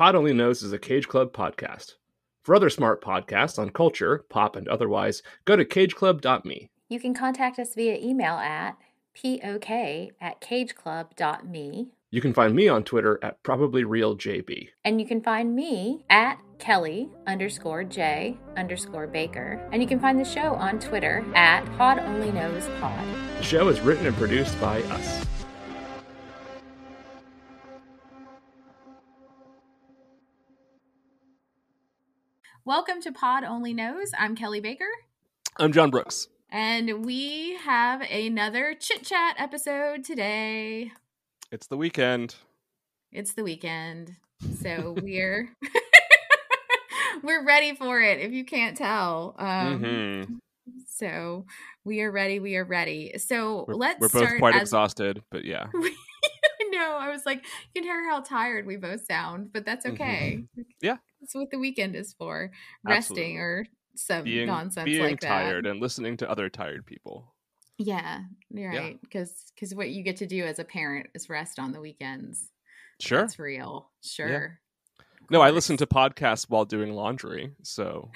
Pod Only Knows is a Cage Club podcast. For other smart podcasts on culture, pop, and otherwise, go to cageclub.me. You can contact us via email at pok at cageclub.me. You can find me on Twitter at probablyrealjb. And you can find me at Kelly underscore J underscore Baker. And you can find the show on Twitter at Pod Only Knows Pod. The show is written and produced by us. Welcome to Pod Only Knows. I'm Kelly Baker. I'm John Brooks. And we have another chit chat episode today. It's the weekend. It's the weekend. So we're we're ready for it if you can't tell. Um mm-hmm. so we are ready, we are ready. So we're, let's We're both quite as- exhausted, but yeah. no, I was like, you can hear how tired we both sound, but that's okay. Mm-hmm. Yeah. That's what the weekend is for. Resting Absolutely. or some Being, nonsense being like that. tired and listening to other tired people. Yeah, you're Yeah. right. Because because what you get to do as a parent is rest on the weekends. Sure. it's real. Sure. No, I listen to podcasts while doing laundry. So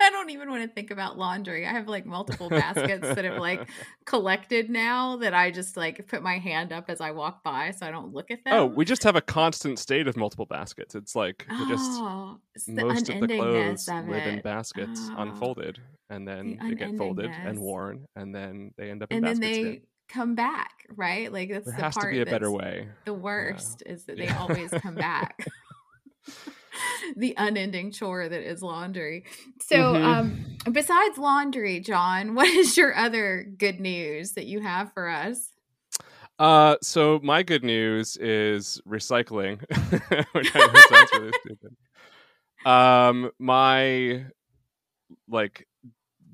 I don't even want to think about laundry. I have like multiple baskets that have like collected now that I just like put my hand up as I walk by so I don't look at them. Oh, we just have a constant state of multiple baskets. It's like we just Oh, it's the most of the clothes of live in baskets Oh. unfolded and then The they get folded and worn and then they end up in and then baskets they again. come back, right? Like that's There the has to part be a better way. The worst is that they Yeah. always come back. the unending chore that is laundry. So, Mhm. um, besides laundry, John, what is your other good news that you have for us? Uh, so my good news is recycling, which sounds really stupid. Um, my like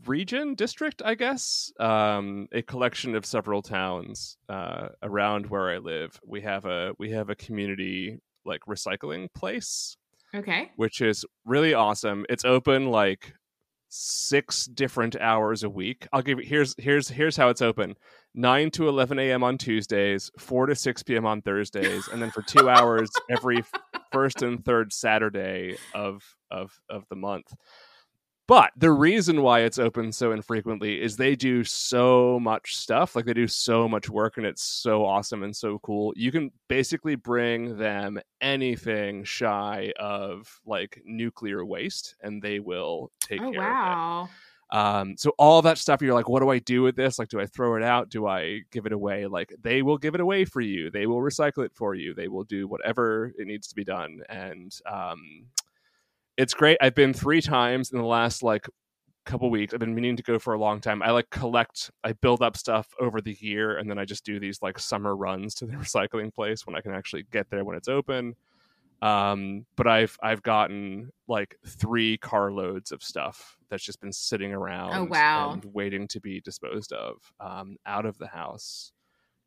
region district, I guess, um, a collection of several towns uh, around where I live. We have a we have a community like recycling place, Okay. which is really awesome. It's open like six different hours a week. I'll give you here's here's here's how it's open. 9 to 11 a.m. on Tuesdays, 4 to 6 p.m. on Thursdays, and then for two hours every first and third Saturday of of of the month. But the reason why it's open so infrequently is they do so much stuff. Like they do so much work and it's so awesome and so cool. You can basically bring them anything shy of like nuclear waste and they will take Oh care of it. wow. Um, so all that stuff, you're like, what do I do with this? Like, do I throw it out? Do I give it away? Like, they will give it away for you. They will recycle it for you. They will do whatever it needs to be done. And um, it's great. I've been three times in the last like couple weeks. I've been meaning to go for a long time. I like collect, I build up stuff over the year, and then I just do these like summer runs to the recycling place when I can actually get there when it's open um but i've i've gotten like three carloads of stuff that's just been sitting around Oh, wow. and waiting to be disposed of um out of the house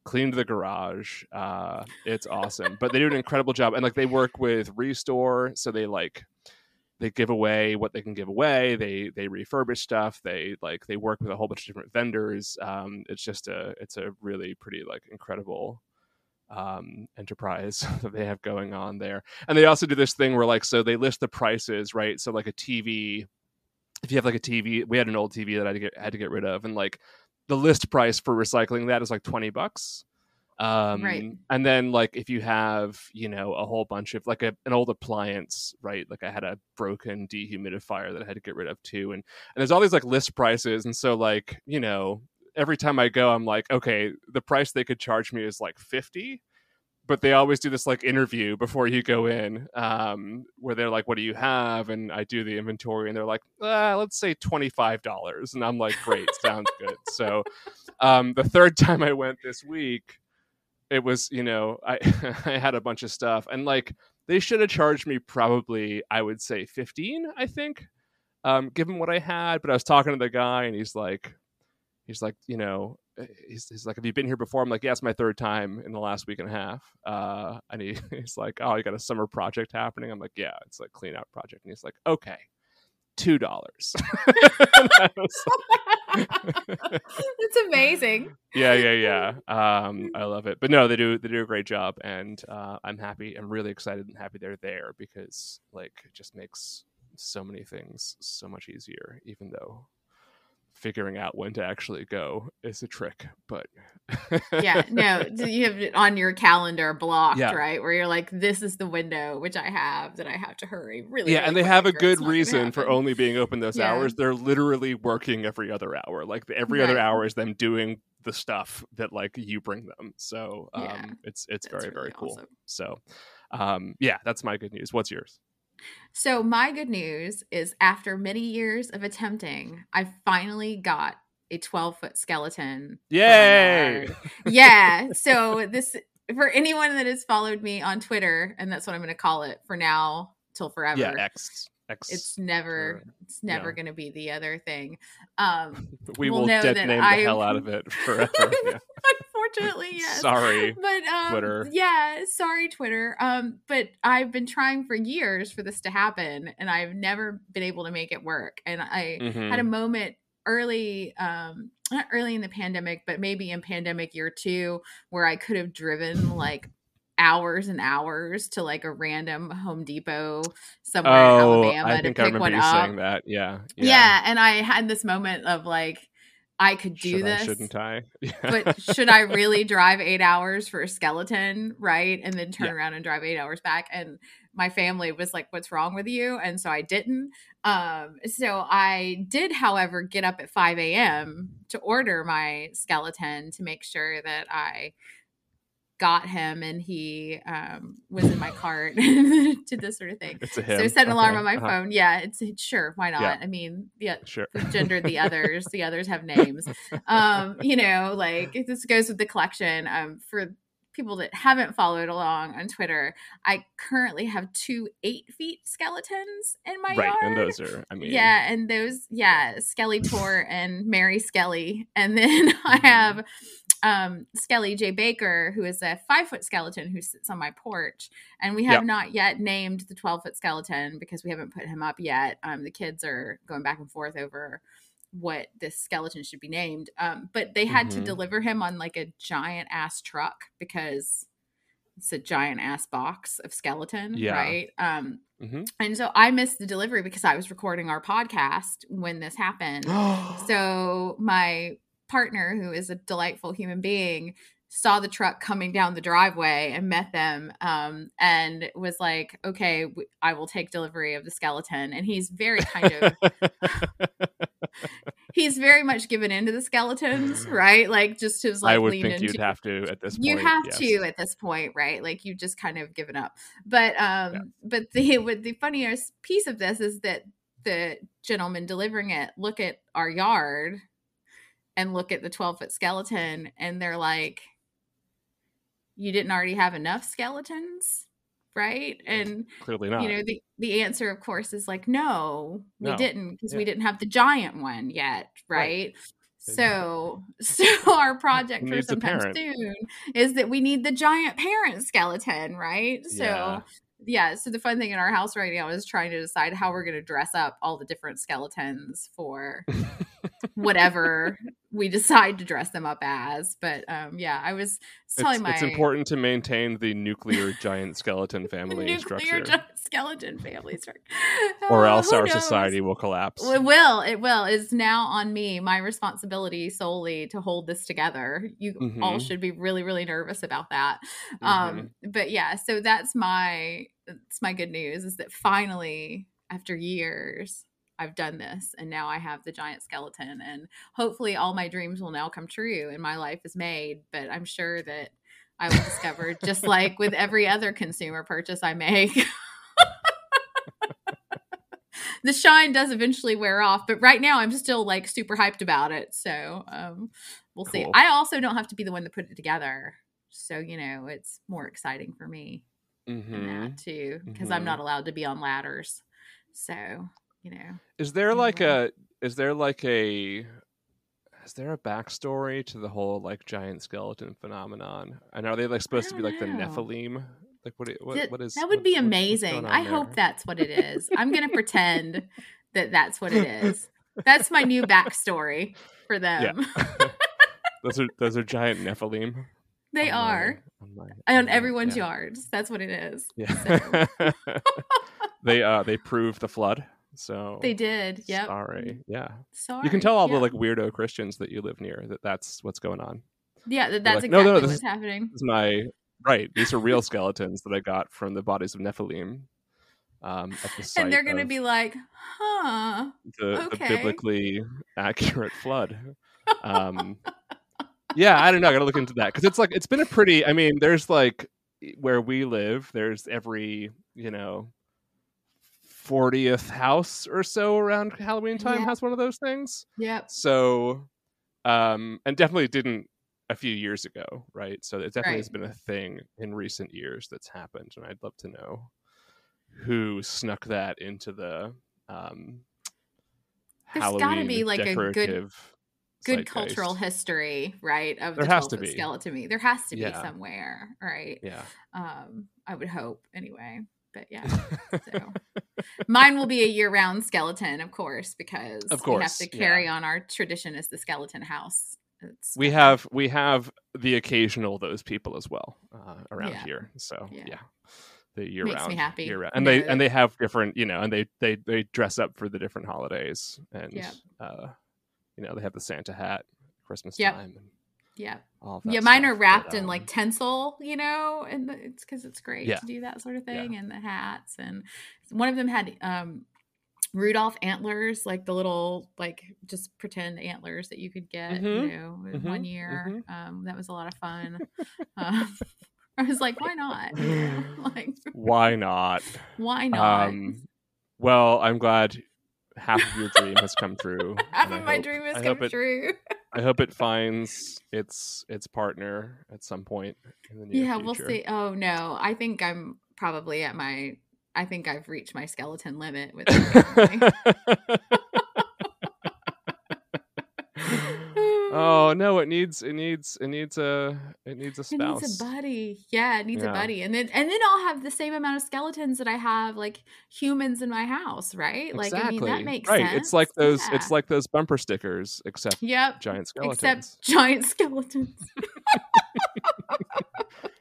cleaned the garage uh it's awesome but they do an incredible job and like they work with ReStore so they like they give away what they can give away they they refurbish stuff they like they work with a whole bunch of different vendors um it's just a it's a really pretty like incredible um, enterprise that they have going on there. And they also do this thing where like so they list the prices, right? So like a TV, if you have like a TV, we had an old TV that I had to get had to get rid of, and like the list price for recycling that is like twenty bucks. Um, Right. And then like if you have you know a whole bunch of like a, an old appliance, right? Like I had a broken dehumidifier that I had to get rid of too, and and there's all these like list prices, and so like you know every time I go, I'm like, okay, the price they could charge me is like 50. But they always do this like interview before you go in, um, where they're like, "What do you have?" And I do the inventory, and they're like, uh, "Let's say twenty five dollars." And I'm like, "Great, sounds good." So, um, the third time I went this week, it was you know I I had a bunch of stuff, and like they should have charged me probably I would say fifteen, I think, um, given what I had. But I was talking to the guy, and he's like, he's like, you know, he's, he's like, have you been here before? I'm like, yeah, it's my third time in the last week and a half. Uh, and he, he's like, oh, you got a summer project happening? I'm like, yeah, it's like clean out project. And he's like, okay, two dollars. It's amazing. yeah, yeah, yeah. Um, I love it. But no, they do they do a great job, and uh, I'm happy. I'm really excited and happy they're there because like it just makes so many things so much easier. Even though figuring out when to actually go is a trick, but yeah, no, you have it on your calendar blocked, Yeah. right? Where you're like, this is the window which I have that I have to hurry. Really, yeah, really and they have a good reason for only being open those Yeah. hours. They're literally working every other hour. Like every other Right. hour is them doing the stuff that like you bring them. So um, Yeah, it's it's That's very very cool. awesome. So um, yeah, that's my good news. What's yours? So my good news is after many years of attempting, I finally got a 12 foot skeleton. Yay! yeah. So this for anyone that has followed me on Twitter, and that's what I'm going to call it for now till forever. Yeah, X X. it's never or- it's never yeah. going to be the other thing. Um we will know dead that name I- the hell out of it forever. Yeah. unfortunately, yes. Sorry. but um, Twitter. Yeah, sorry, Twitter. Um, but I've been trying for years for this to happen, and I've never been able to make it work. And I Mhm. had a moment early, um, not early in the pandemic, but maybe in pandemic year two, where I could have driven like hours and hours to like a random Home Depot somewhere in Oh, Alabama I to pick remember one you up. saying that. Yeah. Yeah. and I had this moment of like, I could do Should this I, shouldn't I? Yeah. but should I really drive eight hours for a skeleton, right? And then turn Yeah. around and drive eight hours back? And my family was like, What's wrong with you? And so I didn't. Um, so I did, however, get up at 5 a.m. to order my skeleton to make sure that I got him and he um, was in my cart did this sort of thing. it's a. So set an alarm Okay. on my Uh-huh. phone. Yeah, it's sure, why not? Yeah. I mean, yeah, Sure. we've gendered the others. the others have names. Um, you know, like this goes with the collection. Um, for people that haven't followed along on Twitter, I currently have two eight feet skeletons in my right, yard. and those are. I mean, yeah, and those, yeah, Skelly Tor and Mary Skelly, and then I Mm-hmm. have um Skelly J Baker, who is a five foot skeleton who sits on my porch, and we have Yep. not yet named the twelve foot skeleton because we haven't put him up yet. Um, the kids are going back and forth over what this skeleton should be named. Um, but they had to Mhm. deliver him on like a giant ass truck because it's a giant ass box of skeleton, Yeah. right? Um, hmm and so I missed the delivery because I was recording our podcast when this happened. so my partner, who is a delightful human being, saw the truck coming down the driveway and met them um, and was like, okay, w- I will take delivery of the skeleton. And he's very kind of, he's very much given into the skeletons, right? Like just his like I would think into you'd have to at this point. you have yes. to at this point right like you've just kind of given up but um but the what the funniest piece of this is that the gentleman delivering it look at our yard and look at the 12 foot skeleton and they're like you didn't already have enough skeletons right and Clearly not. you know the the answer of course is like no we No. didn't because we didn't have the giant one yet Right. right, so so our project for sometime soon is that we need the giant parent skeleton right so Yeah. yeah so the fun thing in our house right now is trying to decide how we're going to dress up all the different skeletons for whatever we decide to dress them up as but um yeah i was telling it's, my it's important to maintain the nuclear giant skeleton family nuclear structure, giant skeleton family structure or Uh, else our knows? society will collapse. It will. It will. It's now on me, my responsibility solely to hold this together. You all Mhm. should be really, really nervous about that. Mm-hmm. Um, but yeah, so that's my that's my good news is that finally, after years, I've done this and now I have the giant skeleton and hopefully all my dreams will now come true and my life is made. But I'm sure that I will discover, just like with every other consumer purchase I make. the shine does eventually wear off, but right now I'm still like super hyped about it. So um, we'll see. I also don't have to be the one to put it together. So, you know, it's more exciting for me in Mhm. that too, because I'm Mhm. not allowed to be on ladders. So, you know, Is there like a? Is there like a? Is there a backstory to the whole like giant skeleton phenomenon? And are they like supposed to be like the. Nephilim? Like what? What, That- what is that would what- be amazing. on I hope that's what it is. I'm going to pretend that that's what it is. That's my new backstory. for them. Yeah. those are those are giant Nephilim. they on my- are on, my- on on my- everyone's yeah. yards. That's what it is. Yeah. they uh they proved the flood. So They did. Yep. Sorry. Yeah. Sorry. You can tell all yeah. the like weirdo Christians that you live near that that's what's going on. Yeah, that, that's like, no, exactly no, this what's is- happening. This is my right. These are real skeletons that I got from the bodies of Nephilim. Um, at the site And they're gonna be like, huh. the, the biblically accurate flood. Um, yeah, I don't know. I got to look into that because it's like it's been a pretty. I mean, there's like where we live. There's every you know fortieth house or so around Halloween time Yeah. has one of those things. Yeah. So, um, and definitely didn't a few years ago, right? So it definitely has been a thing in recent years that's happened, and I'd love to know who snuck that into the um, There's gotta be, like, a good- Good cultural history, right? Of There the has 12 to be. skeleton. Me. There has to be Yeah. somewhere, right? Yeah. Um, I would hope anyway. But yeah. So mine will be a year round skeleton, of course, because Of we have course, to yeah. carry on our tradition as the skeleton house. It's we have we have the occasional those people as well uh, around Yeah. here. So yeah. Yeah. The year Makes round, me happy year round. and they and they have different, you know, and they they they dress up for the different holidays, and uh, you know, they have the Santa hat, Christmas Yep. time, and yeah. all of that Yeah, mine stuff. are But, wrapped in um, like tinsel, you know, and it's because it's great Yeah. to do that sort of Yeah. thing, and the hats, and one of them had um Rudolph antlers, like the little like just pretend antlers that you could get, you Mhm. know, in one year. Um, that was a lot of fun. um, I was like, why not? Like, why not? why not? Um, well, I'm glad half of your dream has come true. Half and I of my hope- dream has I come hope it- true. I hope it finds its its partner at some point in the near Yeah, we'll see. Oh no, I think I'm probably at my. I think I've reached my skeleton limit with my family. Oh no! It needs it needs it needs a it needs a spouse. It needs a buddy. Yeah, it needs Yeah. a buddy. And then and then I'll have the same amount of skeletons that I have like humans in my house, right? Like I mean that makes right. sense. It's like those it's like those bumper stickers, except Yep. giant skeletons. Except giant skeletons.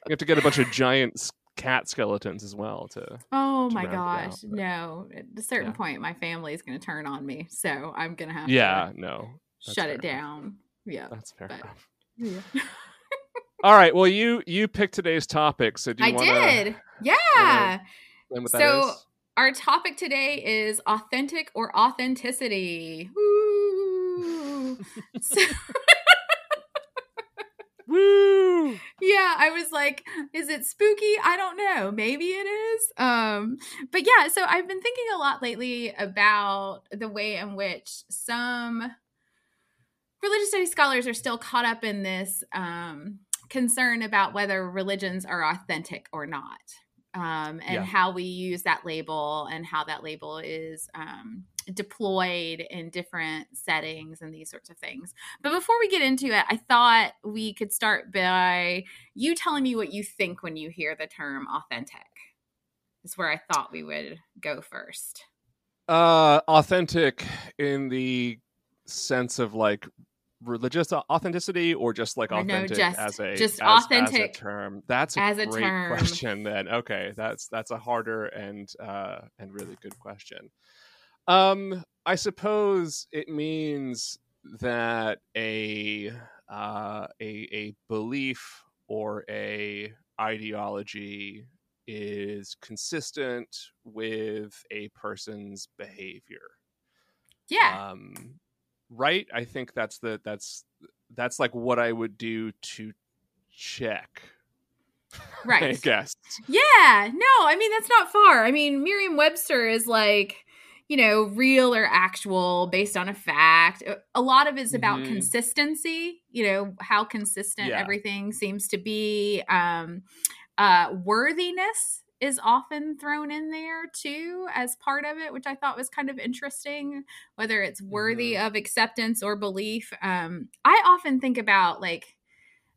you have to get a bunch of giant cat skeletons as well to. Oh to my it out, gosh. no. At a certain Yeah. point my family is gonna turn on me. So I'm gonna have Yeah, to no, shut it fair enough. down. Yeah. that's fair but- enough. Yeah. All right. Well, you you picked today's topic, so do you I want to did. Yeah. So-? Our topic today is authentic or authenticity. Woo. so, Woo! yeah, I was like, is it spooky? I don't know. Maybe it is. Um, but yeah, so I've been thinking a lot lately about the way in which some religious studies scholars are still caught up in this um, concern about whether religions are authentic or not. Um, and Yeah. how we use that label and how that label is um, deployed in different settings and these sorts of things. But before we get into it, I thought we could start by you telling me what you think when you hear the term authentic. Is where I thought we would go first. Uh, authentic in the sense of like religious authenticity, or just like Or no, authentic just- as a just as- as authentic a term? That's a as a great term. question. Then okay, that's that's a harder and uh and really good question. Um, I suppose it means that a uh, a a belief or a ideology is consistent with a person's behavior. Yeah. Um, right? I think that's the that's that's like what I would do to check. Right? I guess. Yeah, no, I mean that's not far. I mean, Merriam-Webster is like, you know, real or actual based on a fact. A- lot of it's about Mhm. consistency, you know, how consistent Yeah. everything seems to be. Um uh worthiness is often thrown in there too as part of it, which I thought was kind of interesting, whether it's worthy Mhm. of acceptance or belief. Um I often think about like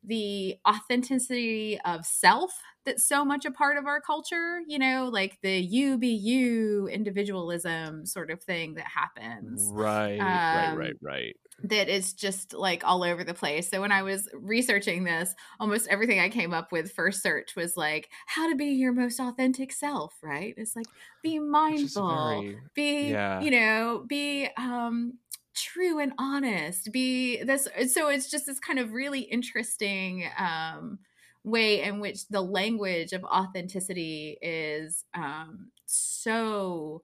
the authenticity of self that's so much a part of our culture, you know, like the you be you individualism sort of thing that happens. Right, um, right, right, right. That is just like all over the place. So when I was researching this, almost everything I came up with first search was like how to be your most authentic self, right? It's like be mindful, very, be, yeah. you know, be um true and honest be this so it's just this kind of really interesting um way in which the language of authenticity is um so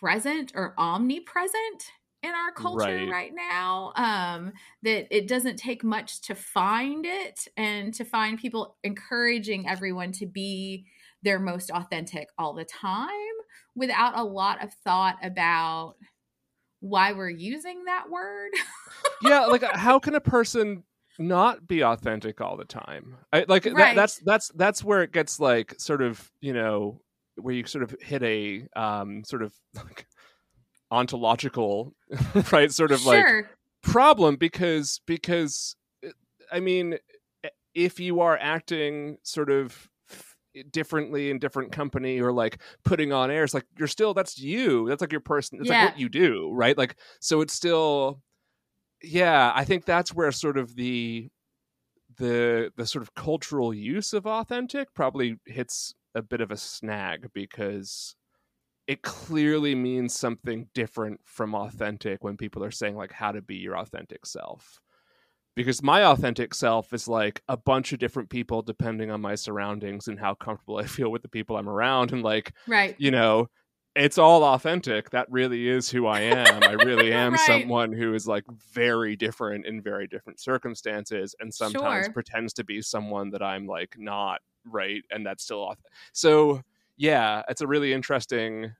present or omnipresent in our culture right. right, now um that it doesn't take much to find it and to find people encouraging everyone to be their most authentic all the time without a lot of thought about why we're using that word. yeah, like uh, how can a person not be authentic all the time? I, like right. that, that's that's that's where it gets like sort of you know where you sort of hit a um sort of like ontological right sort of sure. like problem because because uh, I mean if you are acting sort of differently in different company or like putting on airs like you're still that's you that's like your person it's yeah. like what you do right like so it's still yeah i think that's where sort of the the the sort of cultural use of authentic probably hits a bit of a snag because it clearly means something different from authentic when people are saying like how to be your authentic self. Because my authentic self is like a bunch of different people depending on my surroundings and how comfortable I feel with the people I'm around and like right. you know it's all authentic that really is who I am I really am right. someone who is like very different in very different circumstances and sometimes sure. pretends to be someone that I'm like not right and that's still authentic. so yeah it's a really interesting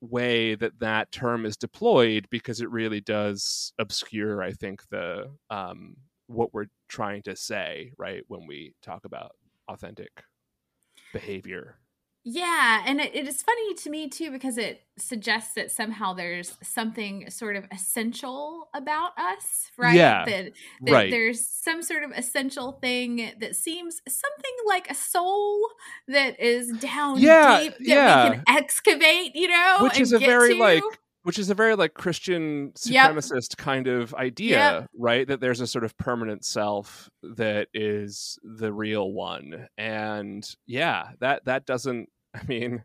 way that that term is deployed because it really does obscure i think the um what we're trying to say, right? When we talk about authentic behavior. Yeah, and it, it is funny to me too because it suggests that somehow there's something sort of essential about us, right? Yeah, that, that right. there's some sort of essential thing that seems something like a soul that is down yeah, deep that yeah. we can excavate, you know, which is a very to. like which is a very like Christian supremacist yep. kind of idea, yep. right? That there's a sort of permanent self that is the real one. And yeah, that that doesn't I mean,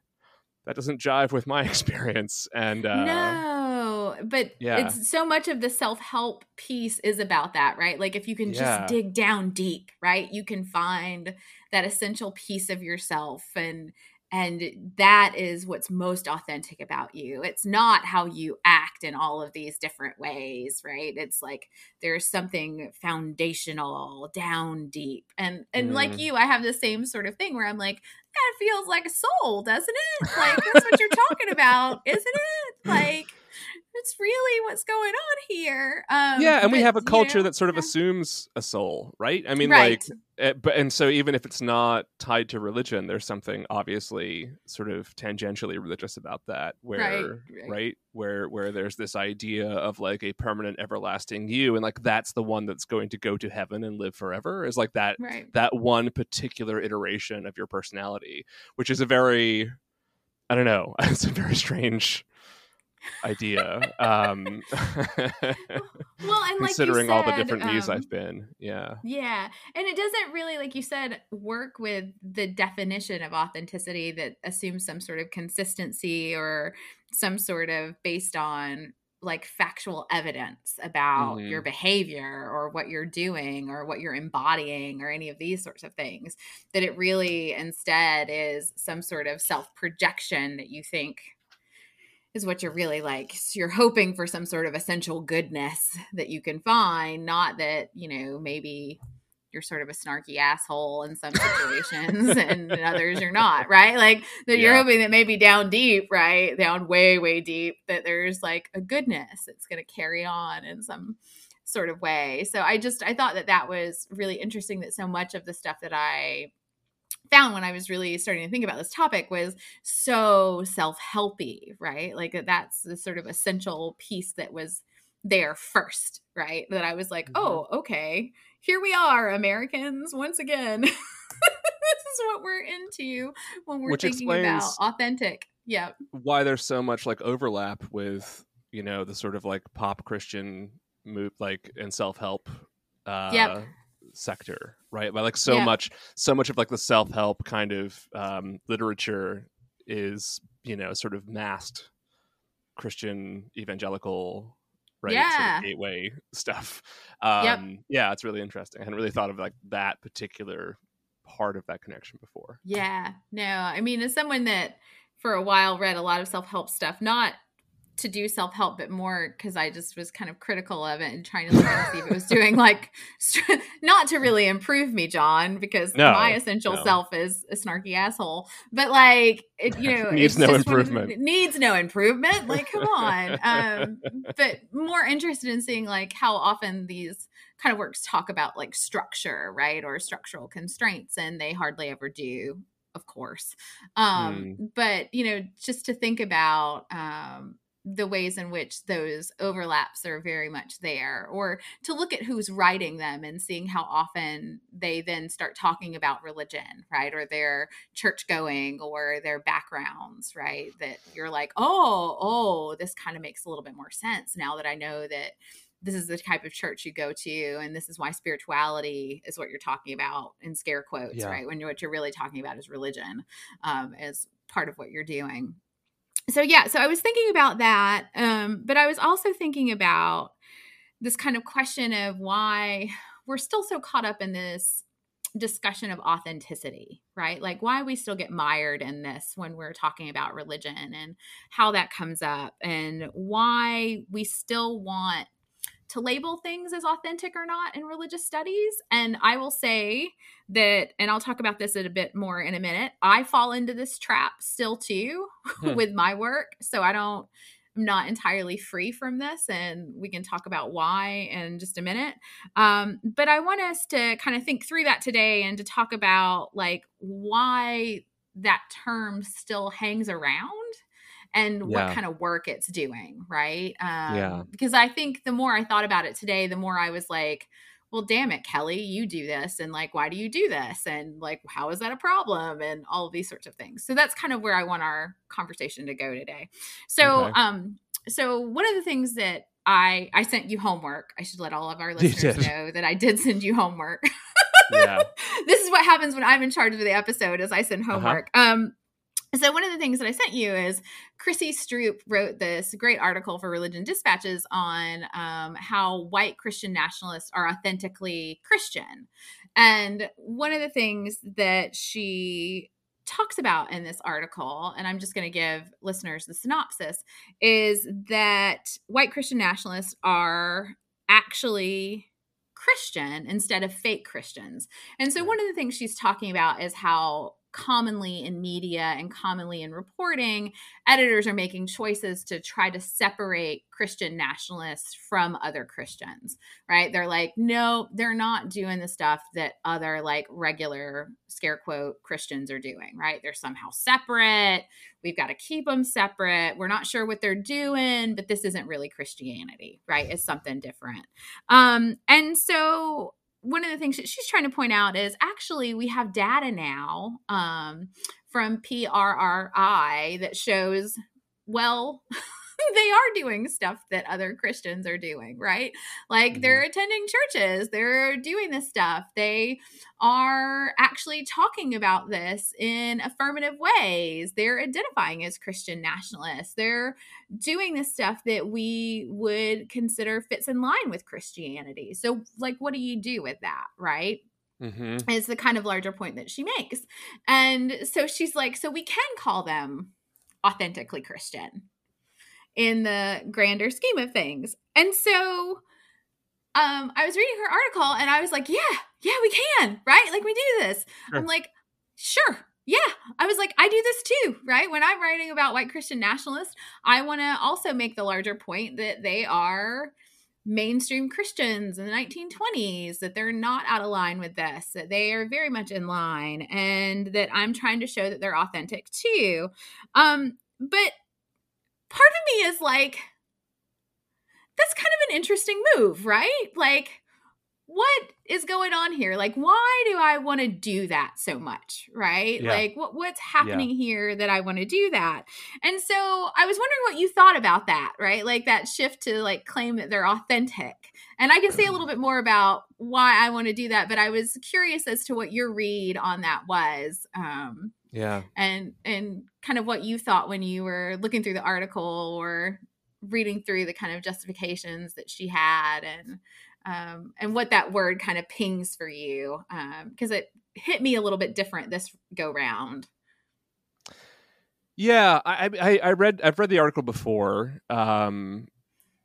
that doesn't jive with my experience. And uh No, but yeah. it's so much of the self-help piece is about that, right? Like if you can yeah. just dig down deep, right? You can find that essential piece of yourself and and that is what's most authentic about you. It's not how you act in all of these different ways right? It's like there's something foundational down deep. And and mm. like you i have the same sort of thing where i'm like that feels like a soul doesn't it? Like that's what you're talking about isn't it? Like it's really what's going on here. Um, yeah, and but, we have a culture you know, that sort of yeah. assumes a soul, right? I mean, right. like, eh, but and so even if it's not tied to religion, there's something obviously sort of tangentially religious about that, where right, right. right, where where there's this idea of like a permanent, everlasting you, and like that's the one that's going to go to heaven and live forever. Is like that that one particular iteration of your personality, which is a very I don't know. It's a very strange idea. Um, well, and considering like said, all the different um, views I've been, yeah, yeah, and it doesn't really, like you said, work with the definition of authenticity that assumes some sort of consistency or some sort of based on like factual evidence about mm-hmm. your behavior or what you're doing or what you're embodying or any of these sorts of things that it really instead is some sort of self projection that you think is what you're really like. So you're hoping for some sort of essential goodness that you can find, not that, you know, maybe you're sort of a snarky asshole in some situations and in others you're not, right? Like that yeah. you're hoping that maybe down deep, right? Down way, way deep, that there's like a goodness that's going to carry on in some sort of way. So I just, I thought that that was really interesting that so much of the stuff that I found when I was really starting to think about this topic was so self helpy, right? Like that's the sort of essential piece that was there first, right? That I was like, mm-hmm. oh, okay, here we are, Americans, once again. this is what we're into when we're Which thinking about authentic. Yeah. why there's so much like overlap with you know the sort of like pop christian move like and self-help uh Yep. Sector right but like so Yep. much so much of like the self-help kind of um literature is you know sort of masked christian evangelical right sort of gateway stuff um Yep. yeah it's really interesting i hadn't really thought of like that particular part of that connection before Yeah. No, I mean, as someone that for a while read a lot of self help stuff, not to do self help, but more because I just was kind of critical of it and trying to look and see if it was doing like, not to really improve me, John, because No, my essential no. self is a snarky asshole. But like, it, you know, Needs no one improvement. it needs no improvement. Like, come on. Um, but more interested in seeing like how often these kind of works talk about like structure, right? Or structural constraints, and they hardly ever do, of course. Um, But, you know, just to think about um, the ways in which those overlaps are very much there, or to look at who's writing them and seeing how often they then start talking about religion, right? Or their church going or their backgrounds, right? That you're like, oh, oh, this kind of makes a little bit more sense now that I know that this is the type of church you go to and this is why spirituality is what you're talking about in scare quotes Yeah. right when what you're really talking about is religion um, as part of what you're doing so yeah so i was thinking about that um, but i was also thinking about this kind of question of why we're still so caught up in this discussion of authenticity right? Like why we still get mired in this when we're talking about religion and how that comes up and why we still want to label things as authentic or not in religious studies. And I will say that, and I'll talk about this a bit more in a minute, I fall into this trap still too Hmm. with my work. So I don't, I'm not entirely free from this. And we can talk about why in just a minute. Um, but I want us to kind of think through that today and to talk about like why that term still hangs around and Yeah. what kind of work it's doing, right? Um, Yeah. Because I think the more I thought about it today, the more I was like, well, damn it, Kelly, you do this. And like, why do you do this? And like, how is that a problem? And all of these sorts of things. So that's kind of where I want our conversation to go today. So, Okay. um, so one of the things that I I sent you homework. I should let all of our listeners know that I did send you homework. yeah this is what happens when I'm in charge of the episode is I send Uh-huh. homework. Um so one of the things that I sent you is Chrissy Stroop wrote this great article for Religion Dispatches on um, how white Christian nationalists are authentically Christian. And one of the things that she talks about in this article, and I'm just going to give listeners the synopsis, is that white Christian nationalists are actually Christian instead of fake Christians. And so one of the things she's talking about is how commonly in media and commonly in reporting, editors are making choices to try to separate Christian nationalists from other Christians, right? They're like, no, they're not doing the stuff that other like regular scare quote Christians are doing, right? They're somehow separate. We've got to keep them separate. We're not sure what they're doing, but this isn't really Christianity, right? It's something different. Um, and so one of the things that she's trying to point out is actually we have data now um, from PRRI that shows, well, they are doing stuff that other Christians are doing, right? Like they're attending churches, they're doing this stuff. They are actually talking about this in affirmative ways. They're identifying as Christian nationalists. They're doing this stuff that we would consider fits in line with Christianity. So, like, what do you do with that, right? hmm is the kind of larger point that she makes. And so she's like, so we can call them authentically Christian in the grander scheme of things. And so um I was reading her article and I was like, yeah, yeah, we can, right? Like we do this. Sure. I'm like, sure. Yeah. I was like, I do this too, right? When I'm writing about white Christian nationalists, I want to also make the larger point that they are mainstream Christians in the 1920s, that they're not out of line with this, that they are very much in line, and that I'm trying to show that they're authentic too. Um, but part of me is like, that's kind of an interesting move, right? Like, what is going on here? Like, why do I want to do that so much? Right? Yeah. Like, what what's happening here that I want to do that? And so I was wondering what you thought about that, right? Like that shift to like claim that they're authentic. And I can say a little bit more about why I want to do that, but I was curious as to what your read on that was. Um, Yeah. and and kind of what you thought when you were looking through the article or reading through the kind of justifications that she had and um, and what that word kind of pings for you because it hit me a little bit different this go round. Yeah, I, I I read I've read the article before, um,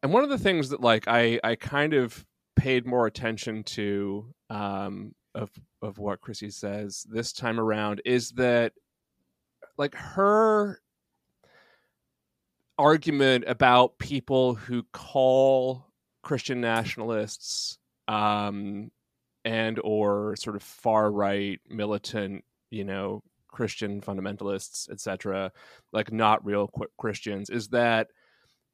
and one of the things that like I I kind of paid more attention to um, of of what Chrissy says this time around is that like her argument about people who call Christian nationalists um, and or sort of far right militant, you know, Christian fundamentalists, etc., like not real Christians, is that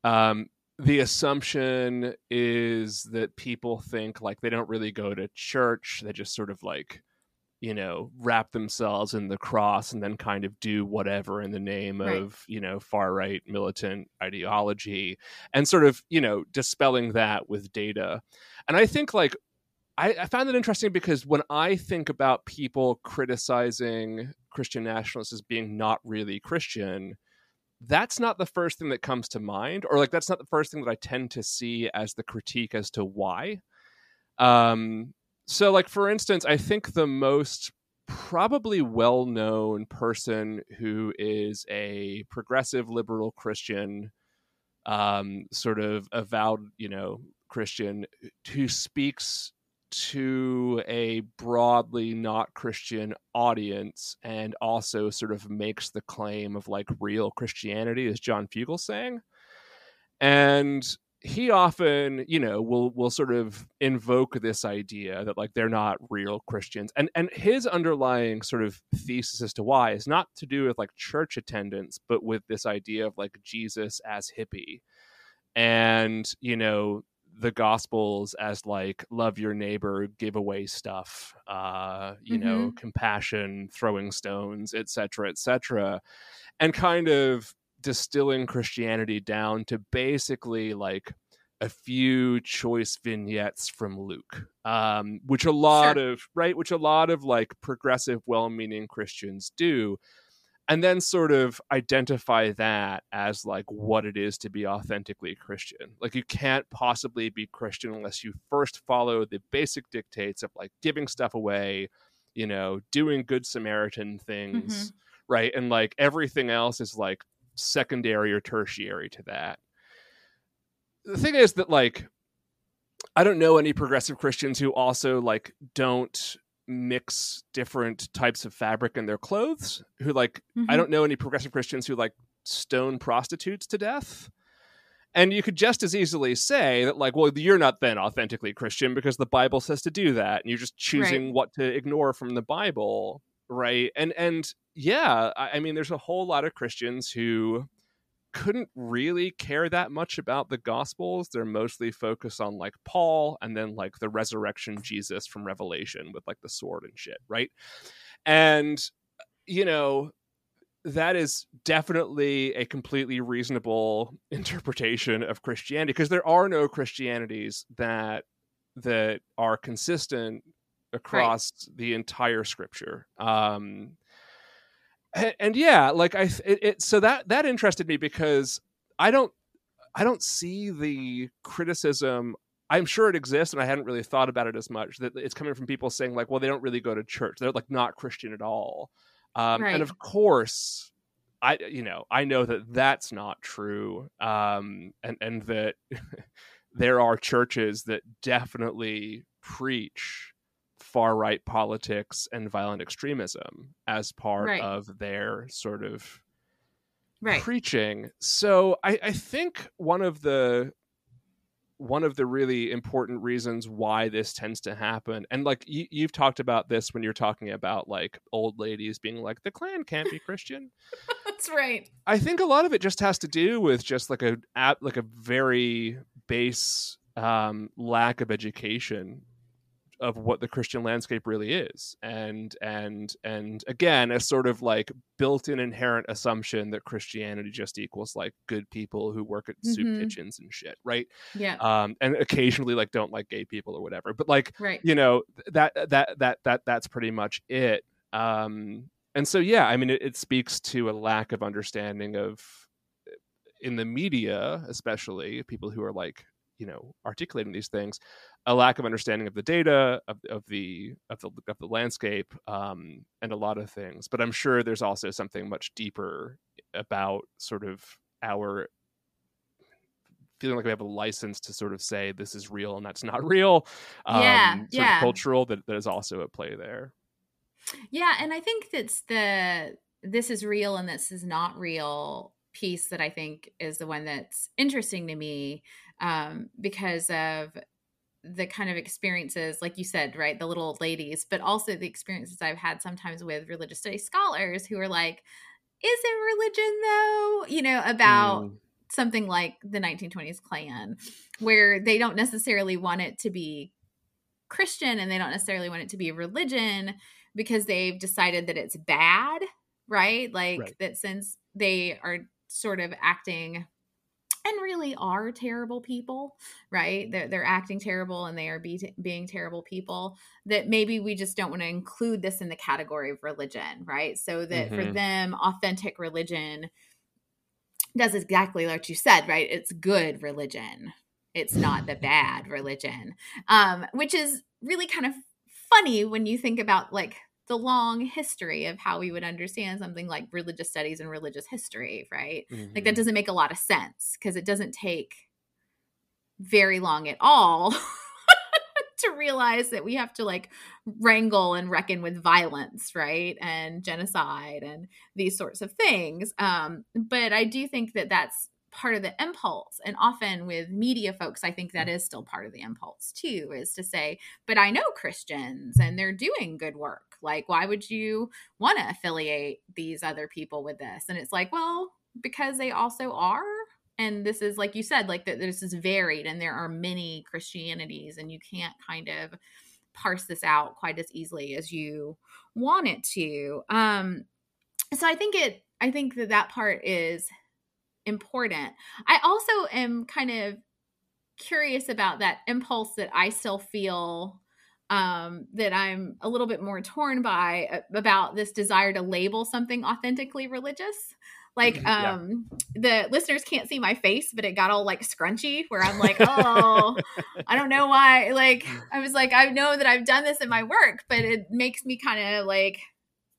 um, the assumption is that people think like they don't really go to church; they just sort of like you know wrap themselves in the cross and then kind of do whatever in the name Right. of you know far right militant ideology and sort of you know dispelling that with data and i think like I, I found that interesting because when I think about people criticizing Christian nationalists as being not really Christian, that's not the first thing that comes to mind, or like that's not the first thing that I tend to see as the critique as to why. Um, so, like for instance, I think the most probably well-known person who is a progressive liberal Christian, um, sort of avowed, you know, Christian who speaks to a broadly not Christian audience and also sort of makes the claim of like real Christianity, as John Fugelsang. And he often, you know, will will sort of invoke this idea that like they're not real Christians. And and his underlying sort of thesis as to why is not to do with like church attendance, but with this idea of like Jesus as hippie. And, you know, the gospels as like love your neighbor give away stuff uh you know compassion throwing stones etc etc and kind of distilling christianity down to basically like a few choice vignettes from luke um which a lot of right which a lot of like progressive well-meaning christians do and then sort of identify that as like what it is to be authentically Christian. Like you can't possibly be Christian unless you first follow the basic dictates of like giving stuff away, you know, doing good Samaritan mm-hmm. things, right? And like everything else is like secondary or tertiary to that. The thing is that like I don't know any progressive Christians who also like don't mix different types of fabric in their clothes who like I Mhm. don't know any progressive Christians who like stone prostitutes to death. And you could just as easily say that, like, well, you're not then authentically Christian because the Bible says to do that, and you're just choosing what to ignore from the Bible, right? And and yeah, I, I mean, there's a whole lot of Christians who couldn't really care that much about the Gospels. They're mostly focused on like Paul and then like the resurrection Jesus from Revelation with like the sword and shit, right? And you know, that is definitely a completely reasonable interpretation of Christianity because there are no Christianities that that are consistent across the entire scripture. Um and, and yeah, like I it, it so that that interested me because I don't I don't see the criticism I'm sure it exists, and I hadn't really thought about it as much. That it's coming from people saying like, "Well, they don't really go to church; they're like not Christian at all." Um, Right. And of course, I you know I know that that's not true, um, and and that there are churches that definitely preach far right politics and violent extremism as part Right. of their sort of Right. preaching. So I, I think one of the one of the really important reasons why this tends to happen, and like you, you've talked about this when you're talking about like old ladies being like the Klan can't be Christian. That's right. I think a lot of it just has to do with just like a like a very base um, lack of education of what the Christian landscape really is, and and and again, a sort of like built-in inherent assumption that Christianity just equals like good people who work at soup Mhm. kitchens and shit, right? Yeah. Um, and occasionally like don't like gay people or whatever, but like Right. you know that that that that that's pretty much it. Um, and so yeah, I mean, it, it speaks to a lack of understanding of in the media, especially people who are like you know articulating these things a lack of understanding of the data of, of the of the of the landscape um, and a lot of things but i'm sure there's also something much deeper about sort of our feeling like we have a license to sort of say this is real and that's not real um, Yeah, sort of yeah. cultural that, that is also at play there Yeah, and I think that's the this is real and this is not real piece that I think is the one that's interesting to me um, because of the kind of experiences, like you said, right, the little old ladies, but also the experiences I've had sometimes with religious studies scholars who are like, "Is it religion though?" You know, about Mm, something like the 1920s Klan, where they don't necessarily want it to be Christian and they don't necessarily want it to be religion because they've decided that it's bad, right? Like Right. that since they are sort of acting and really are terrible people, right? They're, they're acting terrible and they are be- being terrible people. That maybe we just don't want to include this in the category of religion, right? So that for Mhm. them, authentic religion does exactly what you said, right? It's good religion. It's not the bad religion, um, which is really kind of funny when you think about like the long history of how we would understand something like religious studies and religious history, right? Like that mhm. doesn't make a lot of sense because it doesn't take very long at all to realize that we have to like wrangle and reckon with violence, right? And genocide and these sorts of things. Um, but I do think that that's part of the impulse. And often with media folks, I think that is still part of the impulse too, is to say, but I know Christians and they're doing good work. Like, why would you want to affiliate these other people with this? And it's like, well, because they also are. And this is, like you said, like that this is varied and there are many Christianities, and you can't kind of parse this out quite as easily as you want it to. Um, so I think it, I think that that part is important. I also am kind of curious about that impulse that I still feel um, that I'm a little bit more torn by uh, about this desire to label something authentically religious. Like, Yeah. um, the listeners can't see my face, but it got all like scrunchy where I'm like, oh, I don't know why. Like, I was like, I know that I've done this in my work, but it makes me kind of like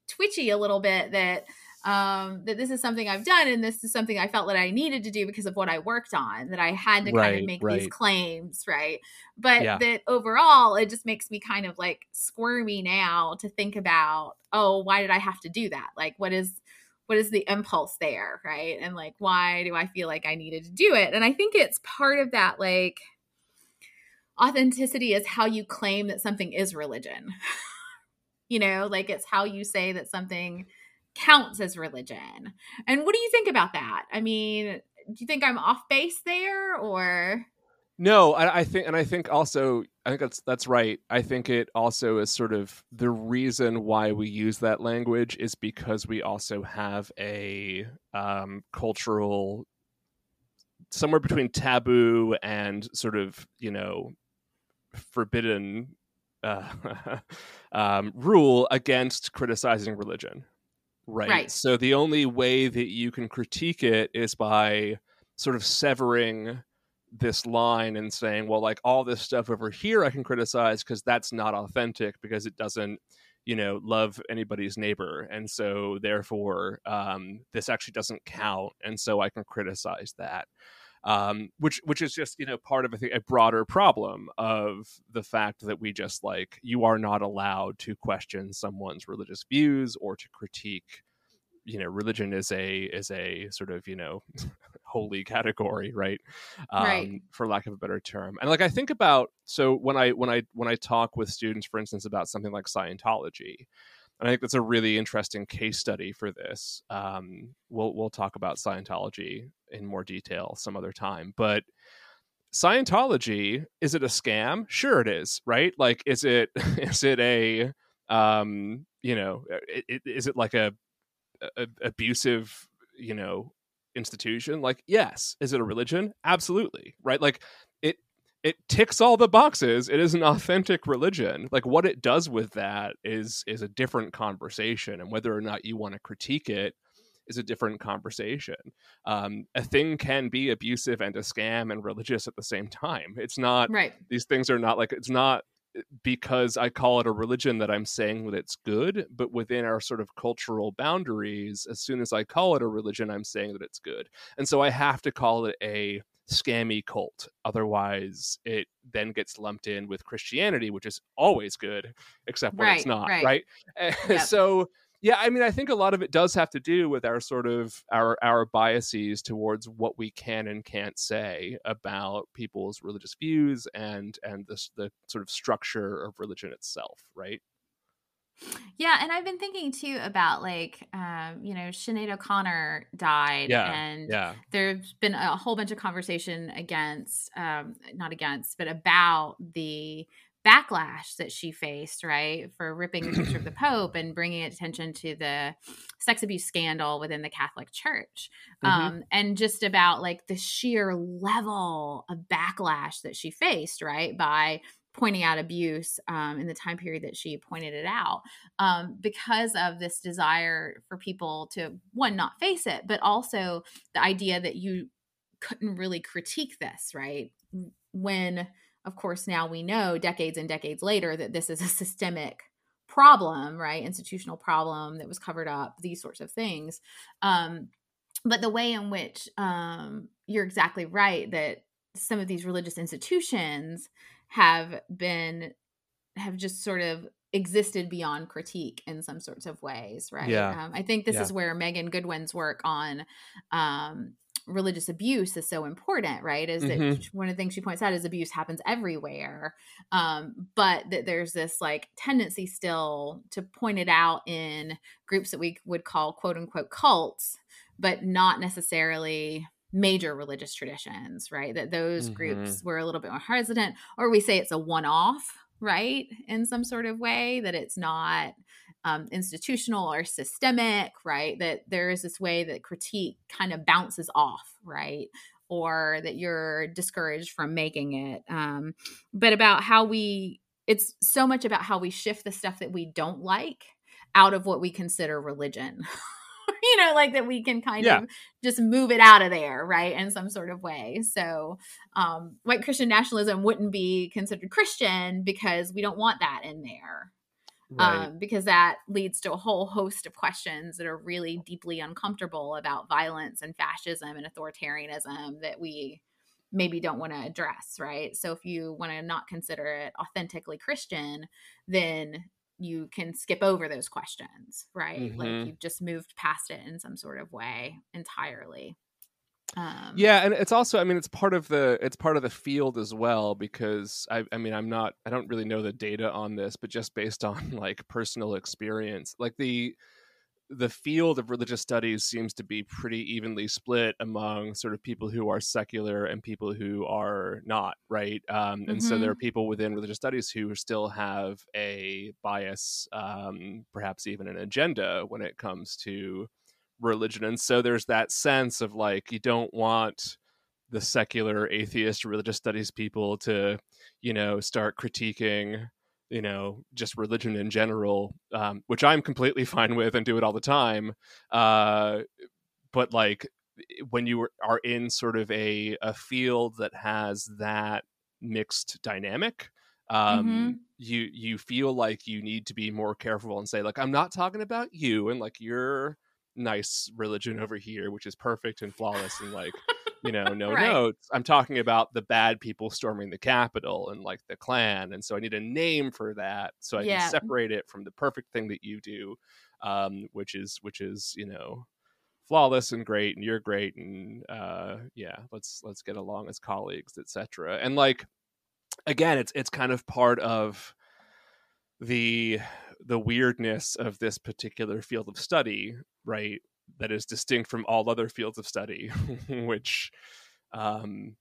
twitchy a little bit that um that this is something I've done and this is something I felt that I needed to do because of what I worked on that I had to kind of make right. these claims right? But Yeah. that overall it just makes me kind of like squirmy now to think about oh why did I have to do that? Like what is what is the impulse there right? And like why do I feel like I needed to do it? And I think it's part of that like authenticity is how you claim that something is religion. You know like it's how you say that something counts as religion and what do you think about that i mean do you think i'm off base there or No, I, I think, and I think also, I think that's that's right. I think it also is sort of the reason why we use that language is because we also have a um, cultural somewhere between taboo and sort of you know forbidden uh, um, rule against criticizing religion. Right. Right. So the only way that you can critique it is by sort of severing this line and saying, well, like all this stuff over here I can criticize because that's not authentic because it doesn't, you know, love anybody's neighbor. And so therefore, um, this actually doesn't count. And so I can criticize that. Um, which which is just you know part of I think a broader problem of the fact that we just like you are not allowed to question someone's religious views or to critique you know religion is a is a sort of you know holy category right um Right. for lack of a better term and like i think about so when i when i when i talk with students for instance about something like scientology and i think that's a really interesting case study for this um we'll we'll talk about scientology in more detail some other time but Scientology is it a scam? Sure, it is. Right? Like, is it is it a um you know it, it, is it like a, a abusive you know institution like yes is it a religion absolutely right like it ticks all the boxes. It is an authentic religion. Like what it does with that is is a different conversation and whether or not you want to critique it is a different conversation. Um, a thing can be abusive and a scam and religious at the same time. It's not right. these things are not like it's not because I call it a religion that I'm saying that it's good, but within our sort of cultural boundaries, as soon as I call it a religion, I'm saying that it's good. And so I have to call it a scammy cult. Otherwise, it then gets lumped in with Christianity, which is always good, except when right, it's not, right? right? Yep. so yeah i mean i think a lot of it does have to do with our sort of our our biases towards what we can and can't say about people's religious views and and the, the sort of structure of religion itself right Yeah, and I've been thinking too about like, um, you know, Sinead O'Connor died, yeah and yeah there's been a whole bunch of conversation against, um, not against, but about the backlash that she faced, right, for ripping the picture of the Pope and bringing attention to the sex abuse scandal within the Catholic Church, Mhm. um, and just about like the sheer level of backlash that she faced, right, by pointing out abuse um, in the time period that she pointed it out um, because of this desire for people to one not face it but also the idea that you couldn't really critique this right? When of course now we know decades and decades later that this is a systemic problem right? Institutional problem that was covered up these sorts of things. Um, but the way in which um, you're exactly right that some of these religious institutions have been have just sort of existed beyond critique in some sorts of ways right Yeah. um, i think this Yeah. is where megan goodwin's work on um, religious abuse is so important right is that Mhm. one of the things she points out is abuse happens everywhere um, but that there's this like tendency still to point it out in groups that we would call quote unquote cults but not necessarily major religious traditions, right? That those groups were a little bit more hesitant, or we say it's a one off, right? In some sort of way, that it's not um, institutional or systemic, right? That there is this way that critique kind of bounces off, right? Or that you're discouraged from making it. Um, but about how we, it's so much about how we shift the stuff that we don't like out of what we consider religion. you know, like that we can kind Yeah. of just move it out of there, right? In some sort of way. So, um, white Christian nationalism wouldn't be considered Christian because we don't want that in there. right Um, because that leads to a whole host of questions that are really deeply uncomfortable about violence and fascism and authoritarianism that we maybe don't want to address, right? So if you want to not consider it authentically Christian, then you can skip over those questions, right? Mhm. Like you've just moved past it in some sort of way entirely. Um, yeah and it's also i mean it's part of the it's part of the field as well because i i mean i'm not i don't really know the data on this but just based on like personal experience like the the field of religious studies seems to be pretty evenly split among sort of people who are secular and people who are not right? Um, and so there are people within religious studies who still have a bias um, perhaps even an agenda when it comes to religion. And so there's that sense of like you don't want the secular atheist religious studies people to you know start critiquing you know just religion in general um, which i'm completely fine with and do it all the time uh, but like when you are- in sort of a, a field that has that mixed dynamic um, Mhm. you you feel like you need to be more careful and say like i'm not talking about you and like your nice religion over here which is perfect and flawless and like you know no Right. notes i'm talking about the bad people storming the capitol and like the klan and so i need a name for that so i Yeah. can separate it from the perfect thing that you do um which is which is you know flawless and great and you're great and uh yeah let's let's get along as colleagues etc and like again it's it's kind of part of the the weirdness of this particular field of study right that is distinct from all other fields of study which um